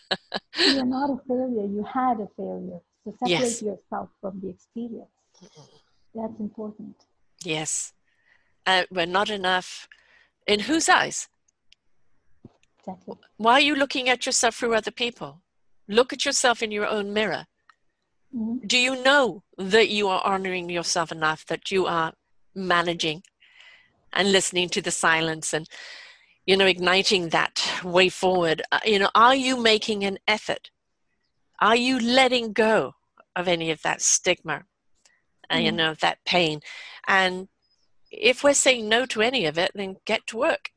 You're not a failure. You had a failure. So separate yes. yourself from the experience. That's important. Yes. Uh, we're not enough. In whose eyes? Exactly. Why are you looking at yourself through other people? Look at yourself in your own mirror. Mm-hmm. Do you know that you are honoring yourself enough that you are managing and listening to the silence and you know igniting that way forward uh, you know are you making an effort are you letting go of any of that stigma and mm. you know that pain and if we're saying no to any of it then get to work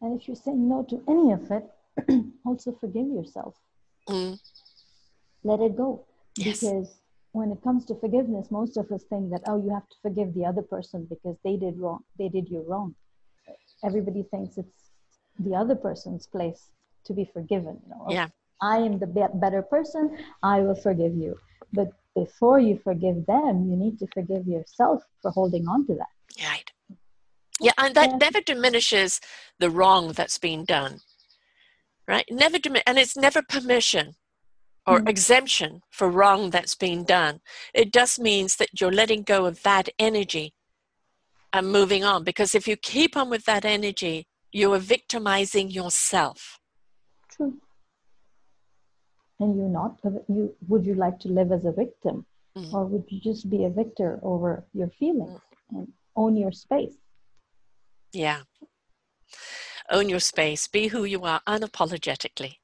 and if you're saying no to any of it [CLEARS THROAT] also forgive yourself mm. let it go yes. because when it comes to forgiveness most of us think that oh you have to forgive the other person because they did wrong they did you wrong. Everybody thinks it's the other person's place to be forgiven you know. Yeah. I am the be- better person i will forgive you. But before you forgive them you need to forgive yourself for holding on to that. Right. Yeah and that yeah. never diminishes the wrong that's been done. Right? Never dim- and it's never permission or mm exemption for wrong that's been done it just means that you're letting go of that energy and moving on. Because if you keep on with that energy, you are victimizing yourself. True. And you're not. You would you like to live as a victim, mm. or would you just be a victor over your feelings mm. and own your space? Yeah. Own your space. Be who you are unapologetically.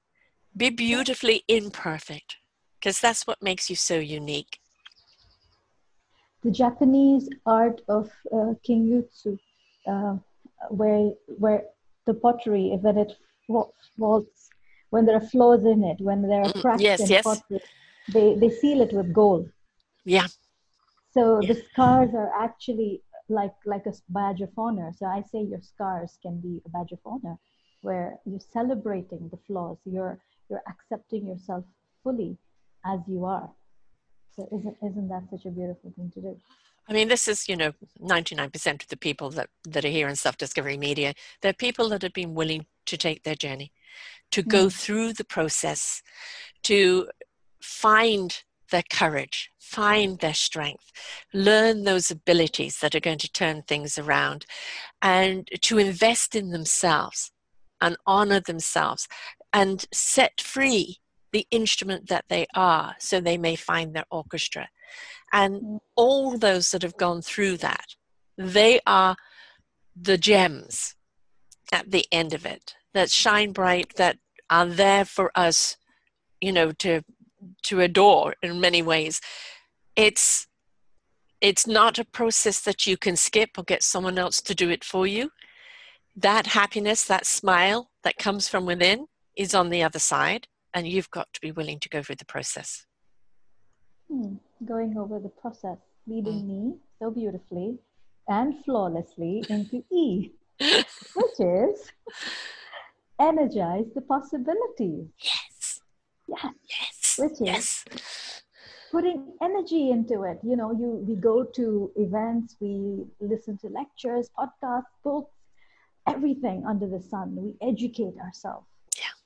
Be beautifully imperfect, because that's what makes you so unique the Japanese art of uh, uh, where where the pottery, when it falls, when there are flaws in it, when there are mm, cracks yes, in yes. pottery, they they seal it with gold. Yeah. So yeah. the scars are actually like like a badge of honor. So I say your scars can be a badge of honor, where you're celebrating the flaws. You're you're accepting yourself fully as you are. So isn't isn't that such a beautiful thing to do? I mean, this is, you know, 99% of the people that, that are here in Self Discovery Media, they're people that have been willing to take their journey, to go mm. through the process, to find their courage, find their strength, learn those abilities that are going to turn things around, and to invest in themselves and honor themselves and set free the instrument that they are so they may find their orchestra. And mm. all those that have gone through that, they are the gems at the end of it that shine bright, that are there for us, you know, to to adore in many ways. It's it's not a process that you can skip or get someone else to do it for you. That happiness, that smile that comes from within is on the other side and you've got to be willing to go through the process. Hmm. Going over the process, leading mm. me so beautifully and flawlessly into E, [LAUGHS] which is energize the possibilities. Yes. Yes. Yes. Which is yes. putting energy into it. You know, you we go to events, we listen to lectures, podcasts, books, everything under the sun. We educate ourselves.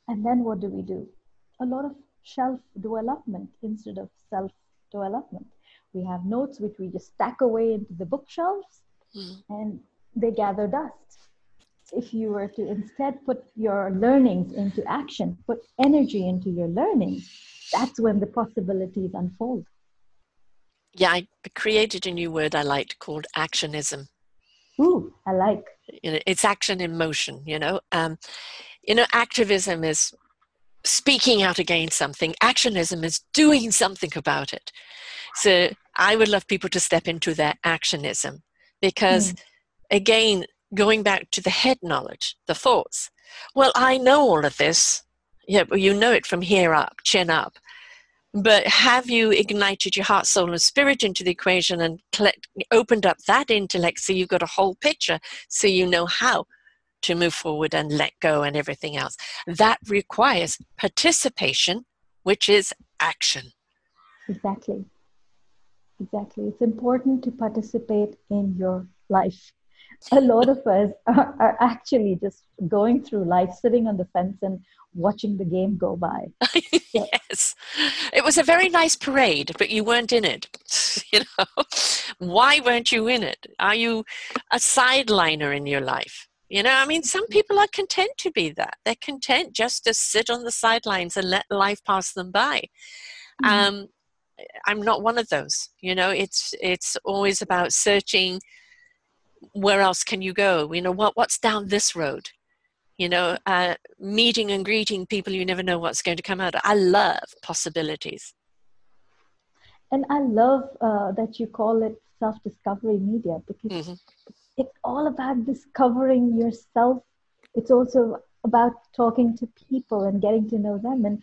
And then what do we do? A lot of shelf development instead of self development. We have notes which we just stack away into the bookshelves mm. and they gather dust. If you were to instead put your learnings into action, put energy into your learnings, that's when the possibilities unfold. Yeah, I created a new word I liked called actionism. Ooh, I like. You know, it's action in motion. You know, um, you know, activism is speaking out against something. Actionism is doing something about it. So I would love people to step into that actionism because, mm. again, going back to the head knowledge, the thoughts. Well, I know all of this. Yeah, well, you know it from here up, chin up. But have you ignited your heart, soul, and spirit into the equation and collect, opened up that intellect so you've got a whole picture so you know how to move forward and let go and everything else? That requires participation, which is action. Exactly. Exactly. It's important to participate in your life. A lot of us are, are actually just going through life, sitting on the fence and watching the game go by. [LAUGHS] yes. It was a very nice parade, but you weren't in it. [LAUGHS] you know, why weren't you in it? Are you a sideliner in your life? You know, I mean, some people are content to be that. They're content just to sit on the sidelines and let life pass them by. Mm-hmm. Um, I'm not one of those. You know, it's it's always about searching. Where else can you go? You know, what what's down this road? you know, uh, meeting and greeting people you never know what's going to come out. I love possibilities. And I love uh, that you call it self discovery media because mm-hmm. It's all about discovering yourself. It's also about talking to people and getting to know them. And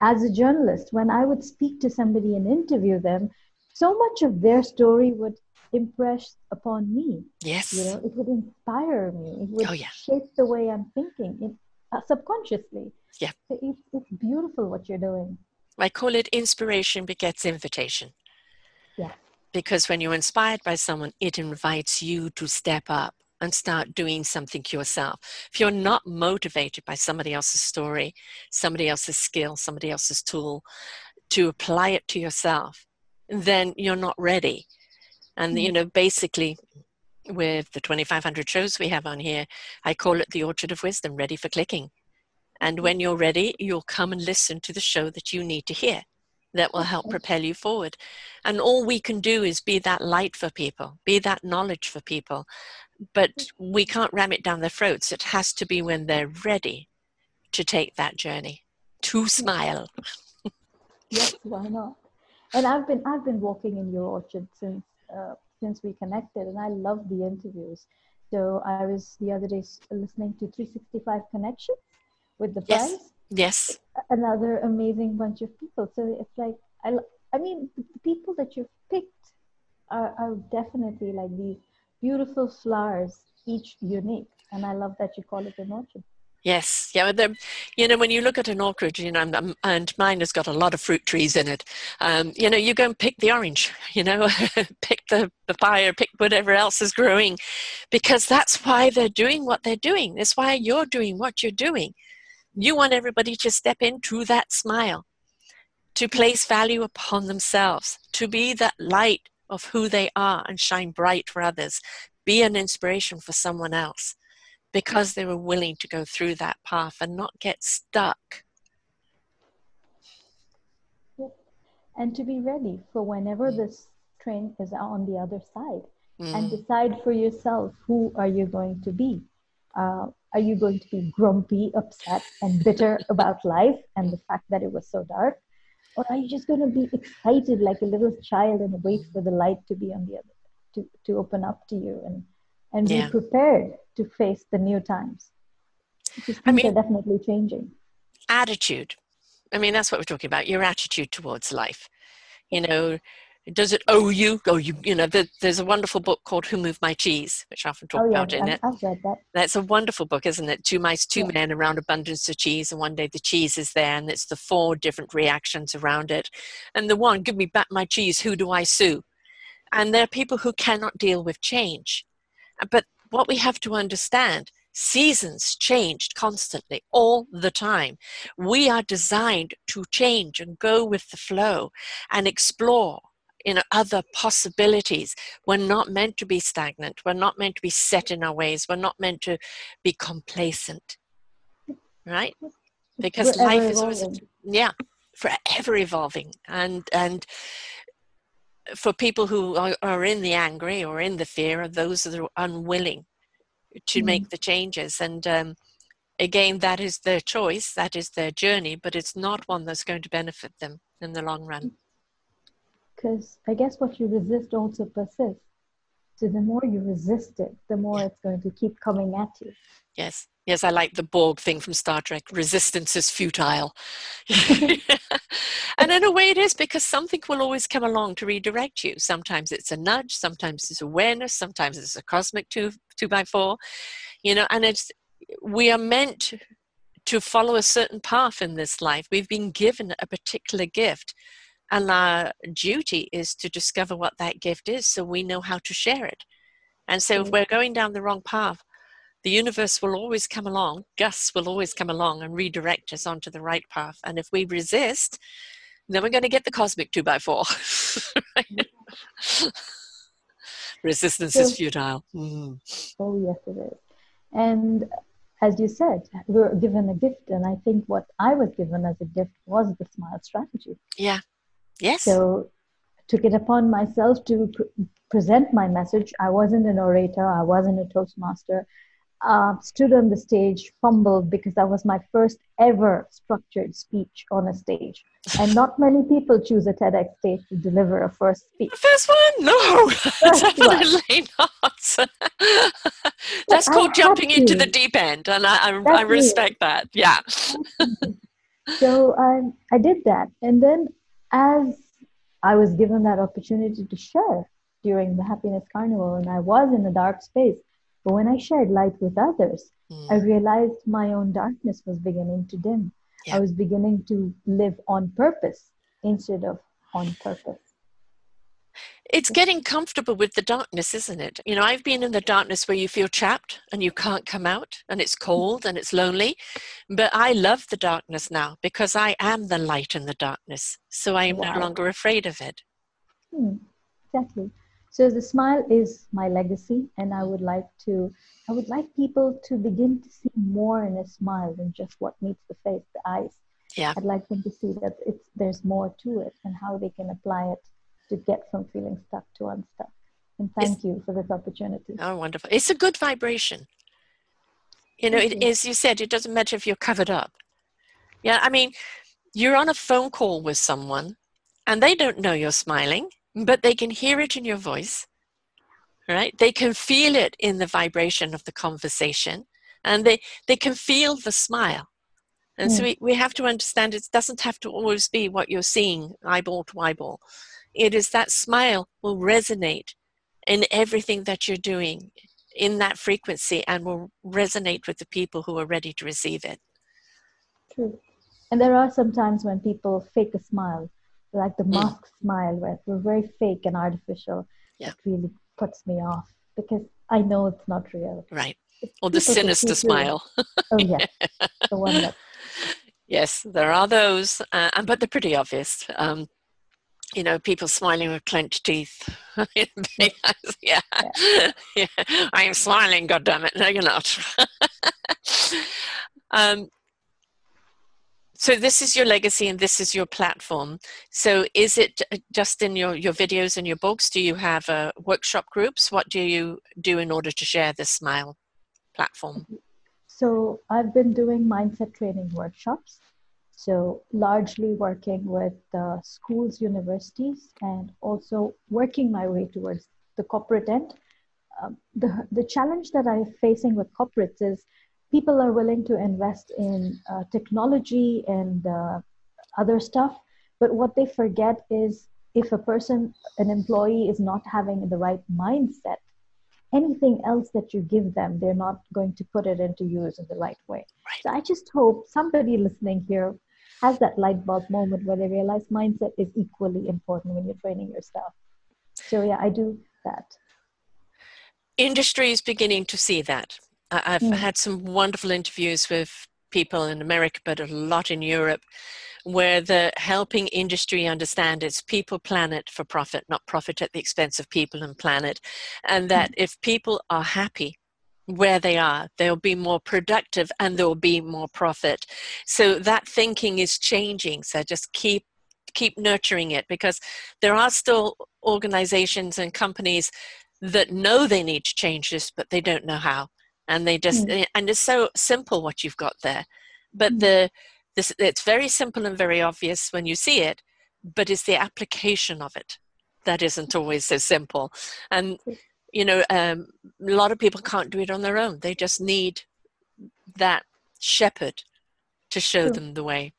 as a journalist, when I would speak to somebody and interview them, so much of their story would impress upon me. Yes. You know, it would inspire me. It would oh, yeah. shape the way I'm thinking it, uh, subconsciously. Yeah. So it's, it's beautiful what you're doing. I call it inspiration begets invitation. Yeah. Because when you're inspired by someone, it invites you to step up and start doing something yourself. If you're not motivated by somebody else's story, somebody else's skill, somebody else's tool, to apply it to yourself, then you're not ready and, you mm-hmm. know, basically, with the 2,500 shows we have on here, I call it the Orchard of Wisdom, ready for clicking. And when you're ready, you'll come and listen to the show that you need to hear that will help propel you forward. And all we can do is be that light for people, be that knowledge for people. But we can't ram it down their throats. It has to be when they're ready to take that journey, to smile. yes, why not? And I've been I've been walking in your orchard since uh, since we connected, and I love the interviews. So I was the other day listening to 365 Connections with the yes. friends. Yes. Another amazing bunch of people. So it's like I, I mean, the people that you've picked are, are definitely like these beautiful flowers, each unique. And I love that you call it an orchard. Yes, yeah. You know, when you look at an orchard, you know, and mine has got a lot of fruit trees in it. Um, you know, you go and pick the orange. [LAUGHS] You know, [LAUGHS] pick the papaya, pick whatever else is growing, because that's why they're doing what they're doing. That's why you're doing what you're doing. You want everybody to step into that smile, to place value upon themselves, to be that light of who they are and shine bright for others. Be an inspiration for someone else because they were willing to go through that path and not get stuck. And to be ready for whenever mm. this train is on the other side mm. and decide for yourself who are you going to be. Uh, are you going to be grumpy, upset, and bitter about life and the fact that it was so dark? Or are you just going to be excited like a little child and wait for the light to be on the other, to, to open up to you and and yeah. be prepared to face the new times. I mean, are definitely changing. Attitude. I mean, that's what we're talking about. Your attitude towards life. You know, does it owe you? Oh, you, you know, the, there's a wonderful book called Who Moved My Cheese, which I often talk oh, yeah, about in I've, it. I've read that. That's a wonderful book, isn't it? Two mice, two Yeah. men around abundance of cheese, and one day the cheese is there, and it's the four different reactions around it. And the one, give me back my cheese, who do I sue? And there are people who cannot deal with change. Uh, But what we have to understand, seasons changed constantly, all the time. We are designed to change and go with the flow and explore know other possibilities. We're not meant to be stagnant. We're not meant to be set in our ways. We're not meant to be complacent right? Because We're life is always yeah forever evolving. And and for people who are, are in the angry or in the fear are those that are unwilling to Mhm. make the changes. And um, again that is their choice. That is their journey. But it's not one that's going to benefit them in the long run Because I guess what you resist also persists. So the more you resist it, the more Yeah. it's going to keep coming at you. Yes, yes, I like the Borg thing from Star Trek. Resistance is futile. [LAUGHS] and in a way, it is because something will always come along to redirect you. Sometimes it's a nudge, sometimes it's awareness, sometimes it's a cosmic two two by four. You know, and it's we are meant to follow a certain path in this life. We've been given a particular gift, and our duty is to discover what that gift is, so we know how to share it. And so, if we're going down the wrong path, the universe will always come along, Gus will always come along and redirect us onto the right path. And if we resist, then we're going to get the cosmic two by four. [LAUGHS] [LAUGHS] Resistance is futile. Mm. Oh, yes, it is. And as you said, we were given a gift. And I think what I was given as a gift was the smile strategy. Yeah. Yes. So I took it upon myself to pr- present my message. I wasn't an orator, I wasn't a Toastmaster. Uh, stood on the stage, fumbled because that was my first ever structured speech on a stage. And not many people choose a TEDx stage to deliver a first speech. The first one? No, First one. [LAUGHS] not. [LAUGHS] That's I called had jumping into the deep end, and I, I, I respect that. Yeah. [LAUGHS] so I, I did that. And then, as I was given that opportunity to share during the Happiness Carnival, and I was in a dark space, but when I shared light with others, I Mm. realized my own darkness was beginning to dim. Yeah. I was beginning to live on purpose instead of on purpose. It's getting comfortable with the darkness, isn't it? You know, I've been in the darkness where you feel trapped and you can't come out and it's cold and it's lonely. But I love the darkness now because I am the light in the darkness. So I am no longer afraid of it. Hmm, exactly. So the smile is my legacy, and I would like to. I would like people to begin to see more in a smile than just what meets the face, the eyes. Yeah. I'd like them to see that it's there's more to it and how they can apply it to get from feeling stuck to unstuck. And thank you for this opportunity. Oh, wonderful. It's a good vibration. You know, it, as you said, it doesn't matter if you're covered up. Yeah, I mean, you're on a phone call with someone and they don't know you're smiling, but they can hear it in your voice, right? They can feel it in the vibration of the conversation and they, they can feel the smile. And so Mm. we, we have to understand it doesn't have to always be what you're seeing eyeball to eyeball. It is that smile will resonate in everything that you're doing in that frequency and will resonate with the people who are ready to receive it. True. And there are some times when people fake a smile, like the Mm. mask smile, where we're very fake and artificial. Yeah. It really puts me off because I know it's not real. Right. Or the sinister see through it. smile. Oh yeah, the one that [LAUGHS] Yes, there are those, uh, and but they're pretty obvious. Um, you know, people smiling with clenched teeth. [LAUGHS] yeah. [LAUGHS] yeah, [LAUGHS] I am smiling. God damn it! No, you're not. um, so this is your legacy, and this is your platform. So is it uh, just in your your videos and your books? Do you have uh, workshop groups? What do you do in order to share this smile platform? So I've been doing mindset training workshops. So largely working with uh, schools, universities, and also working my way towards the corporate end. Um, the, the challenge that I'm facing with corporates is people are willing to invest in uh, technology and uh, other stuff, but what they forget is if a person, an employee, is not having the right mindset, anything else that you give them, they're not going to put it into use in the right way. Right. So I just hope somebody listening here has that light bulb moment where they realize mindset is equally important when you're training your staff. So yeah, I do that. Industry is beginning to see that. I've mm. had some wonderful interviews with people in America, but a lot in Europe, where the helping industry understand it's people, planet for profit, not profit at the expense of people and planet. And that mm. if people are happy where they are, they'll be more productive and there'll be more profit. So that thinking is changing. So just keep keep nurturing it because there are still organizations and companies that know they need to change this, but they don't know how and they just mm. and it's so simple what you've got there but mm. the this it's very simple and very obvious when you see it but it's the application of it that isn't always so simple and you know um, a lot of people can't do it on their own they just need that shepherd to show True. them the way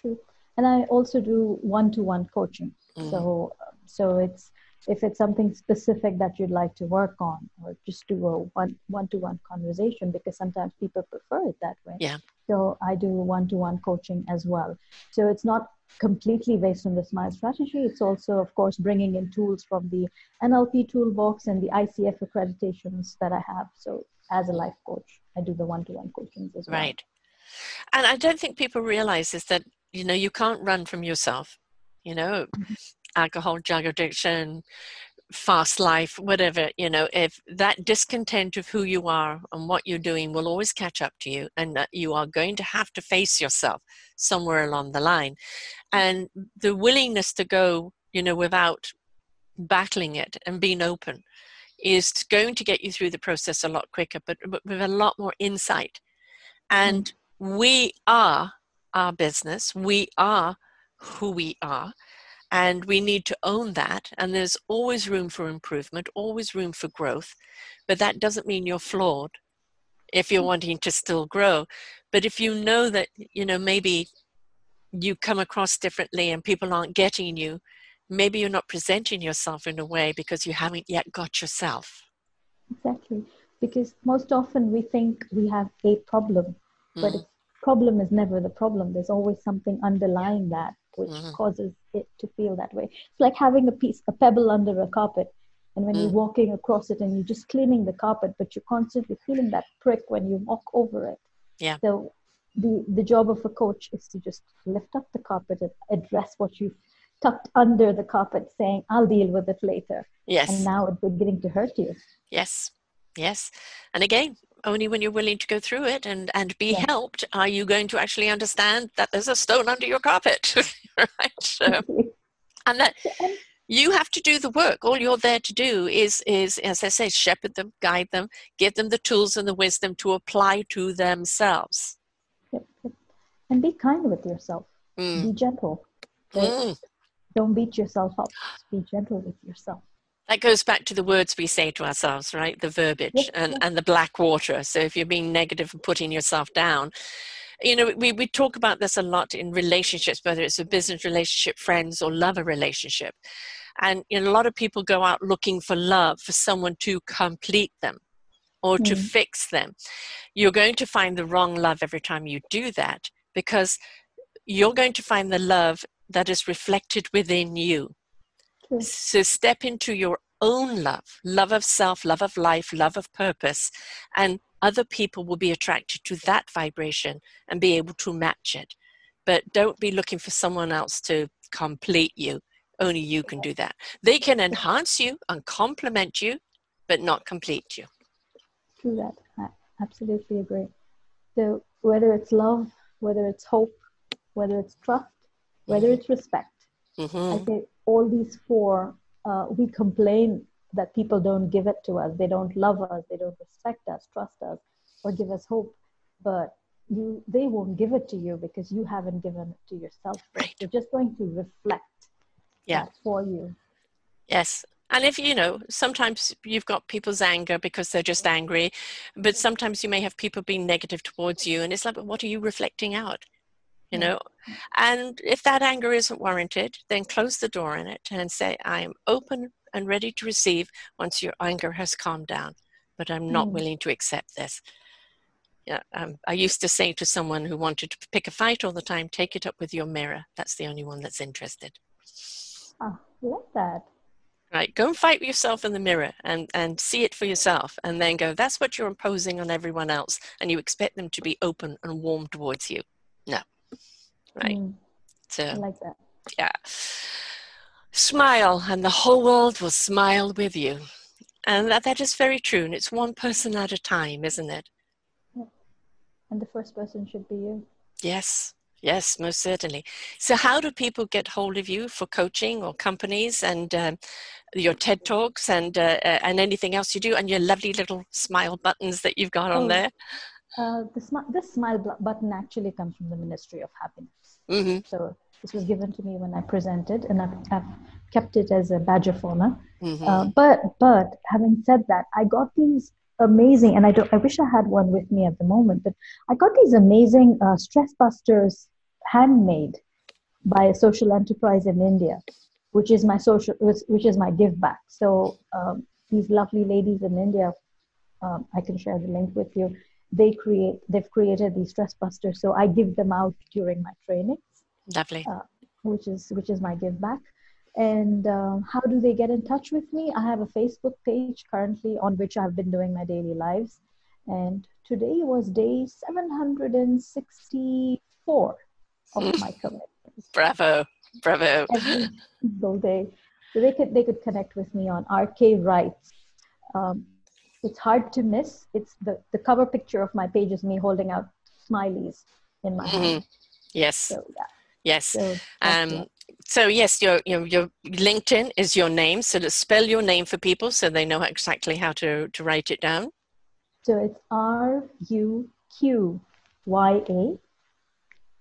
True. and i also do one-to-one coaching mm. so so it's if it's something specific that you'd like to work on or just do a one one-to-one conversation because sometimes people prefer it that way. Yeah. So i do one-to-one coaching as well. So it's not completely based on the smile strategy. It's also of course bringing in tools from the nlp toolbox and the icf accreditations that i have. So as a life coach i do the one-to-one coaching as well. Right. And i don't think people realize is that you know you can't run from yourself you know? Mm-hmm alcohol, drug addiction, fast life, whatever, you know, if that discontent of who you are and what you're doing will always catch up to you, and that you are going to have to face yourself somewhere along the line. And the willingness to go, you know, without battling it and being open is going to get you through the process a lot quicker, but, but with a lot more insight. And mm. we are our business, we are who we are and we need to own that and there's always room for improvement always room for growth but that doesn't mean you're flawed if you're mm. wanting to still grow but if you know that you know maybe you come across differently and people aren't getting you maybe you're not presenting yourself in a way because you haven't yet got yourself exactly because most often we think we have a problem but mm. problem is never the problem there's always something underlying that which mm-hmm. causes it to feel that way. It's like having a piece, a pebble under a carpet. And when mm. you're walking across it and you're just cleaning the carpet, but you're constantly feeling that prick when you walk over it. Yeah. So the, the job of a coach is to just lift up the carpet and address what you've tucked under the carpet, saying, I'll deal with it later. Yes. And now it's beginning to hurt you. Yes. Yes. And again, only when you're willing to go through it and, and be yeah. helped are you going to actually understand that there's a stone under your carpet. [LAUGHS] right? So, and that [LAUGHS] you have to do the work. All you're there to do is, is, as I say, shepherd them, guide them, give them the tools and the wisdom to apply to themselves. Yep, yep. And be kind with yourself. Mm. Be gentle. Mm. Don't beat yourself up. Be gentle with yourself that goes back to the words we say to ourselves right? The verbiage and, and the black water. So if you're being negative and putting yourself down you know we, we talk about this a lot in relationships whether it's a business relationship friends or lover relationship. And you know, a lot of people go out looking for love for someone to complete them or to mm. fix them. You're going to find the wrong love every time you do that because you're going to find the love that is reflected within you so step into your own love, love of self, love of life, love of purpose, and other people will be attracted to that vibration and be able to match it. But don't be looking for someone else to complete you. Only you can do that. They can enhance you and complement you, but not complete you. True that. I absolutely agree. So whether it's love, whether it's hope, whether it's trust, whether mm-hmm. it's respect, mm-hmm. I say all these four, uh, we complain that people don't give it to us. They don't love us. They don't respect us, trust us, or give us hope. But you, they won't give it to you because you haven't given it to yourself. Right. They're just going to reflect yeah. for you. Yes. And if you know, sometimes you've got people's anger because they're just angry, but sometimes you may have people being negative towards you, and it's like, what are you reflecting out? You know and if that anger isn't warranted then close the door on it and say i am open and ready to receive once your anger has calmed down but i'm not mm. willing to accept this yeah, um, I used to say to someone who wanted to pick a fight all the time, take it up with your mirror. That's the only one that's interested. Oh, I like that. Right, go and fight with yourself in the mirror and, and see it for yourself, and then go, that's what you're imposing on everyone else, and you expect them to be open and warm towards you. No. Right. Mm, so, I like that. Yeah. Smile, and the whole world will smile with you. And that, that is very true, and it's one person at a time, isn't it? and the first person should be you. Yes, yes, most certainly. So, how do people get hold of you for coaching or companies and um, your TED Talks and uh, uh, and anything else you do and your lovely little smile buttons that you've got oh, on there? Uh, the smi- this smile button actually comes from the Ministry of Happiness. Mm-hmm. So this was given to me when I presented, and I've, I've kept it as a badge of honor. Mm-hmm. Uh, but but having said that, I got these amazing, and I don't. I wish I had one with me at the moment, but I got these amazing uh, stress busters handmade by a social enterprise in India, which is my social, which is my give back. So um, these lovely ladies in India, um, I can share the link with you. They create, they've created these stress busters, so I give them out during my trainings. Lovely. Uh, which is which is my give back. And um, how do they get in touch with me? I have a Facebook page currently on which I've been doing my daily lives. And today was day 764 of [LAUGHS] my commitment. Bravo, bravo. Every single day. So they could, they could connect with me on RK Writes. Um, it's hard to miss. It's the, the cover picture of my page is me holding out smileys in my mm-hmm. hand. Yes. So, yeah. Yes. So, um, so yes, your, your your LinkedIn is your name. So let's spell your name for people so they know exactly how to to write it down. So it's R U Q Y A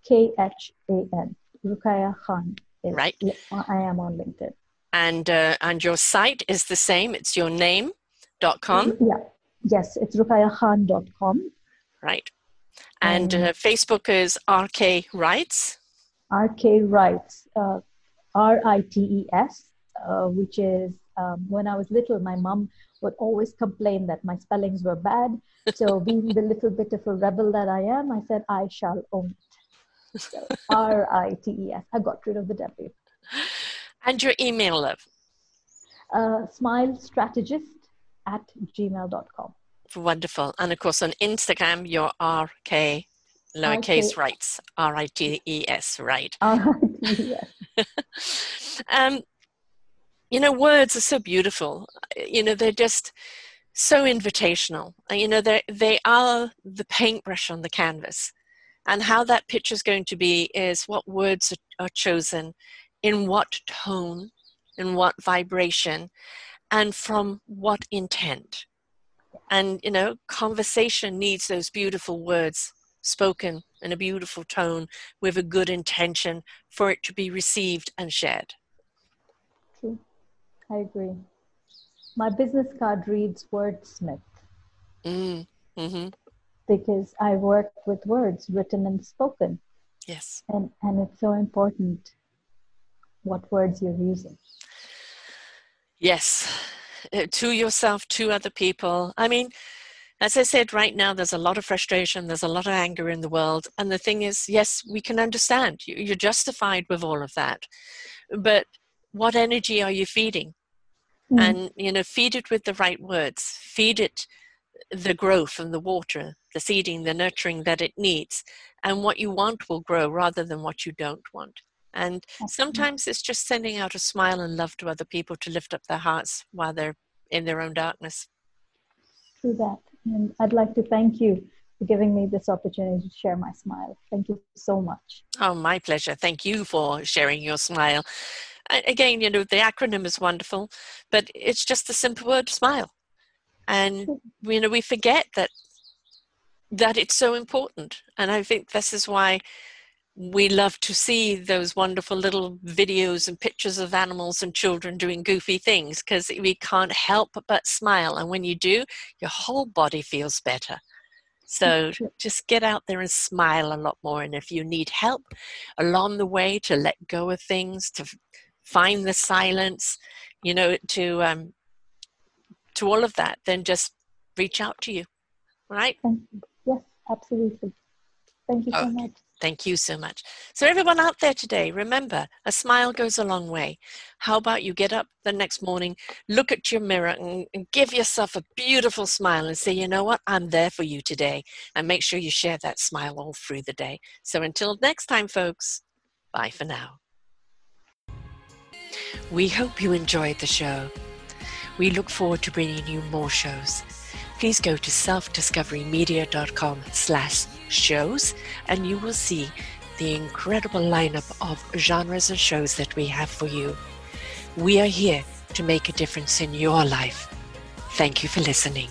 K H A N. Ruqayya Khan. Is, right. I am on LinkedIn. And uh, and your site is the same. It's your name dot com. Yeah. Yes, it's ruqayyakhan.com. Right. And uh, Facebook is RK Writes. RK Writes. Uh, R I T E S, uh, which is um, when I was little, my mom would always complain that my spellings were bad. So, [LAUGHS] being the little bit of a rebel that I am, I said, I shall own it. So, R I T E S. I got rid of the W. And your email, love? Uh, smilestrategist at gmail.com. Wonderful. And of course, on Instagram, your RK lowercase writes, R I T E S, right? [LAUGHS] R I T S. [LAUGHS] um, you know, words are so beautiful. You know, they're just so invitational. You know, they they are the paintbrush on the canvas, and how that picture is going to be is what words are, are chosen, in what tone, in what vibration, and from what intent. And you know, conversation needs those beautiful words spoken in a beautiful tone with a good intention for it to be received and shared. True. I agree. My business card reads wordsmith. Mm. Mm-hmm. Because I work with words written and spoken. Yes. And and it's so important what words you're using. Yes. Uh, to yourself, to other people. I mean, as I said, right now there's a lot of frustration, there's a lot of anger in the world. And the thing is, yes, we can understand. You're justified with all of that. But what energy are you feeding? Mm. And, you know, feed it with the right words, feed it the growth and the water, the seeding, the nurturing that it needs. And what you want will grow rather than what you don't want. And sometimes it's just sending out a smile and love to other people to lift up their hearts while they're in their own darkness. True that. And I'd like to thank you for giving me this opportunity to share my smile. Thank you so much. Oh, my pleasure. Thank you for sharing your smile. Again, you know, the acronym is wonderful, but it's just the simple word smile. And, you know, we forget that that it's so important. And I think this is why we love to see those wonderful little videos and pictures of animals and children doing goofy things because we can't help but smile. And when you do, your whole body feels better. So just get out there and smile a lot more. And if you need help along the way to let go of things, to find the silence, you know, to um, to all of that, then just reach out to you. Right? Yes, absolutely. Thank you so okay. much. Thank you so much. So, everyone out there today, remember a smile goes a long way. How about you get up the next morning, look at your mirror, and, and, give yourself a beautiful smile and say, you know what, I'm there for you today. And make sure you share that smile all through the day. So, until next time, folks, bye for now. We hope you enjoyed the show. We look forward to bringing you more shows please go to selfdiscoverymedia.com slash shows and you will see the incredible lineup of genres and shows that we have for you. We are here to make a difference in your life. Thank you for listening.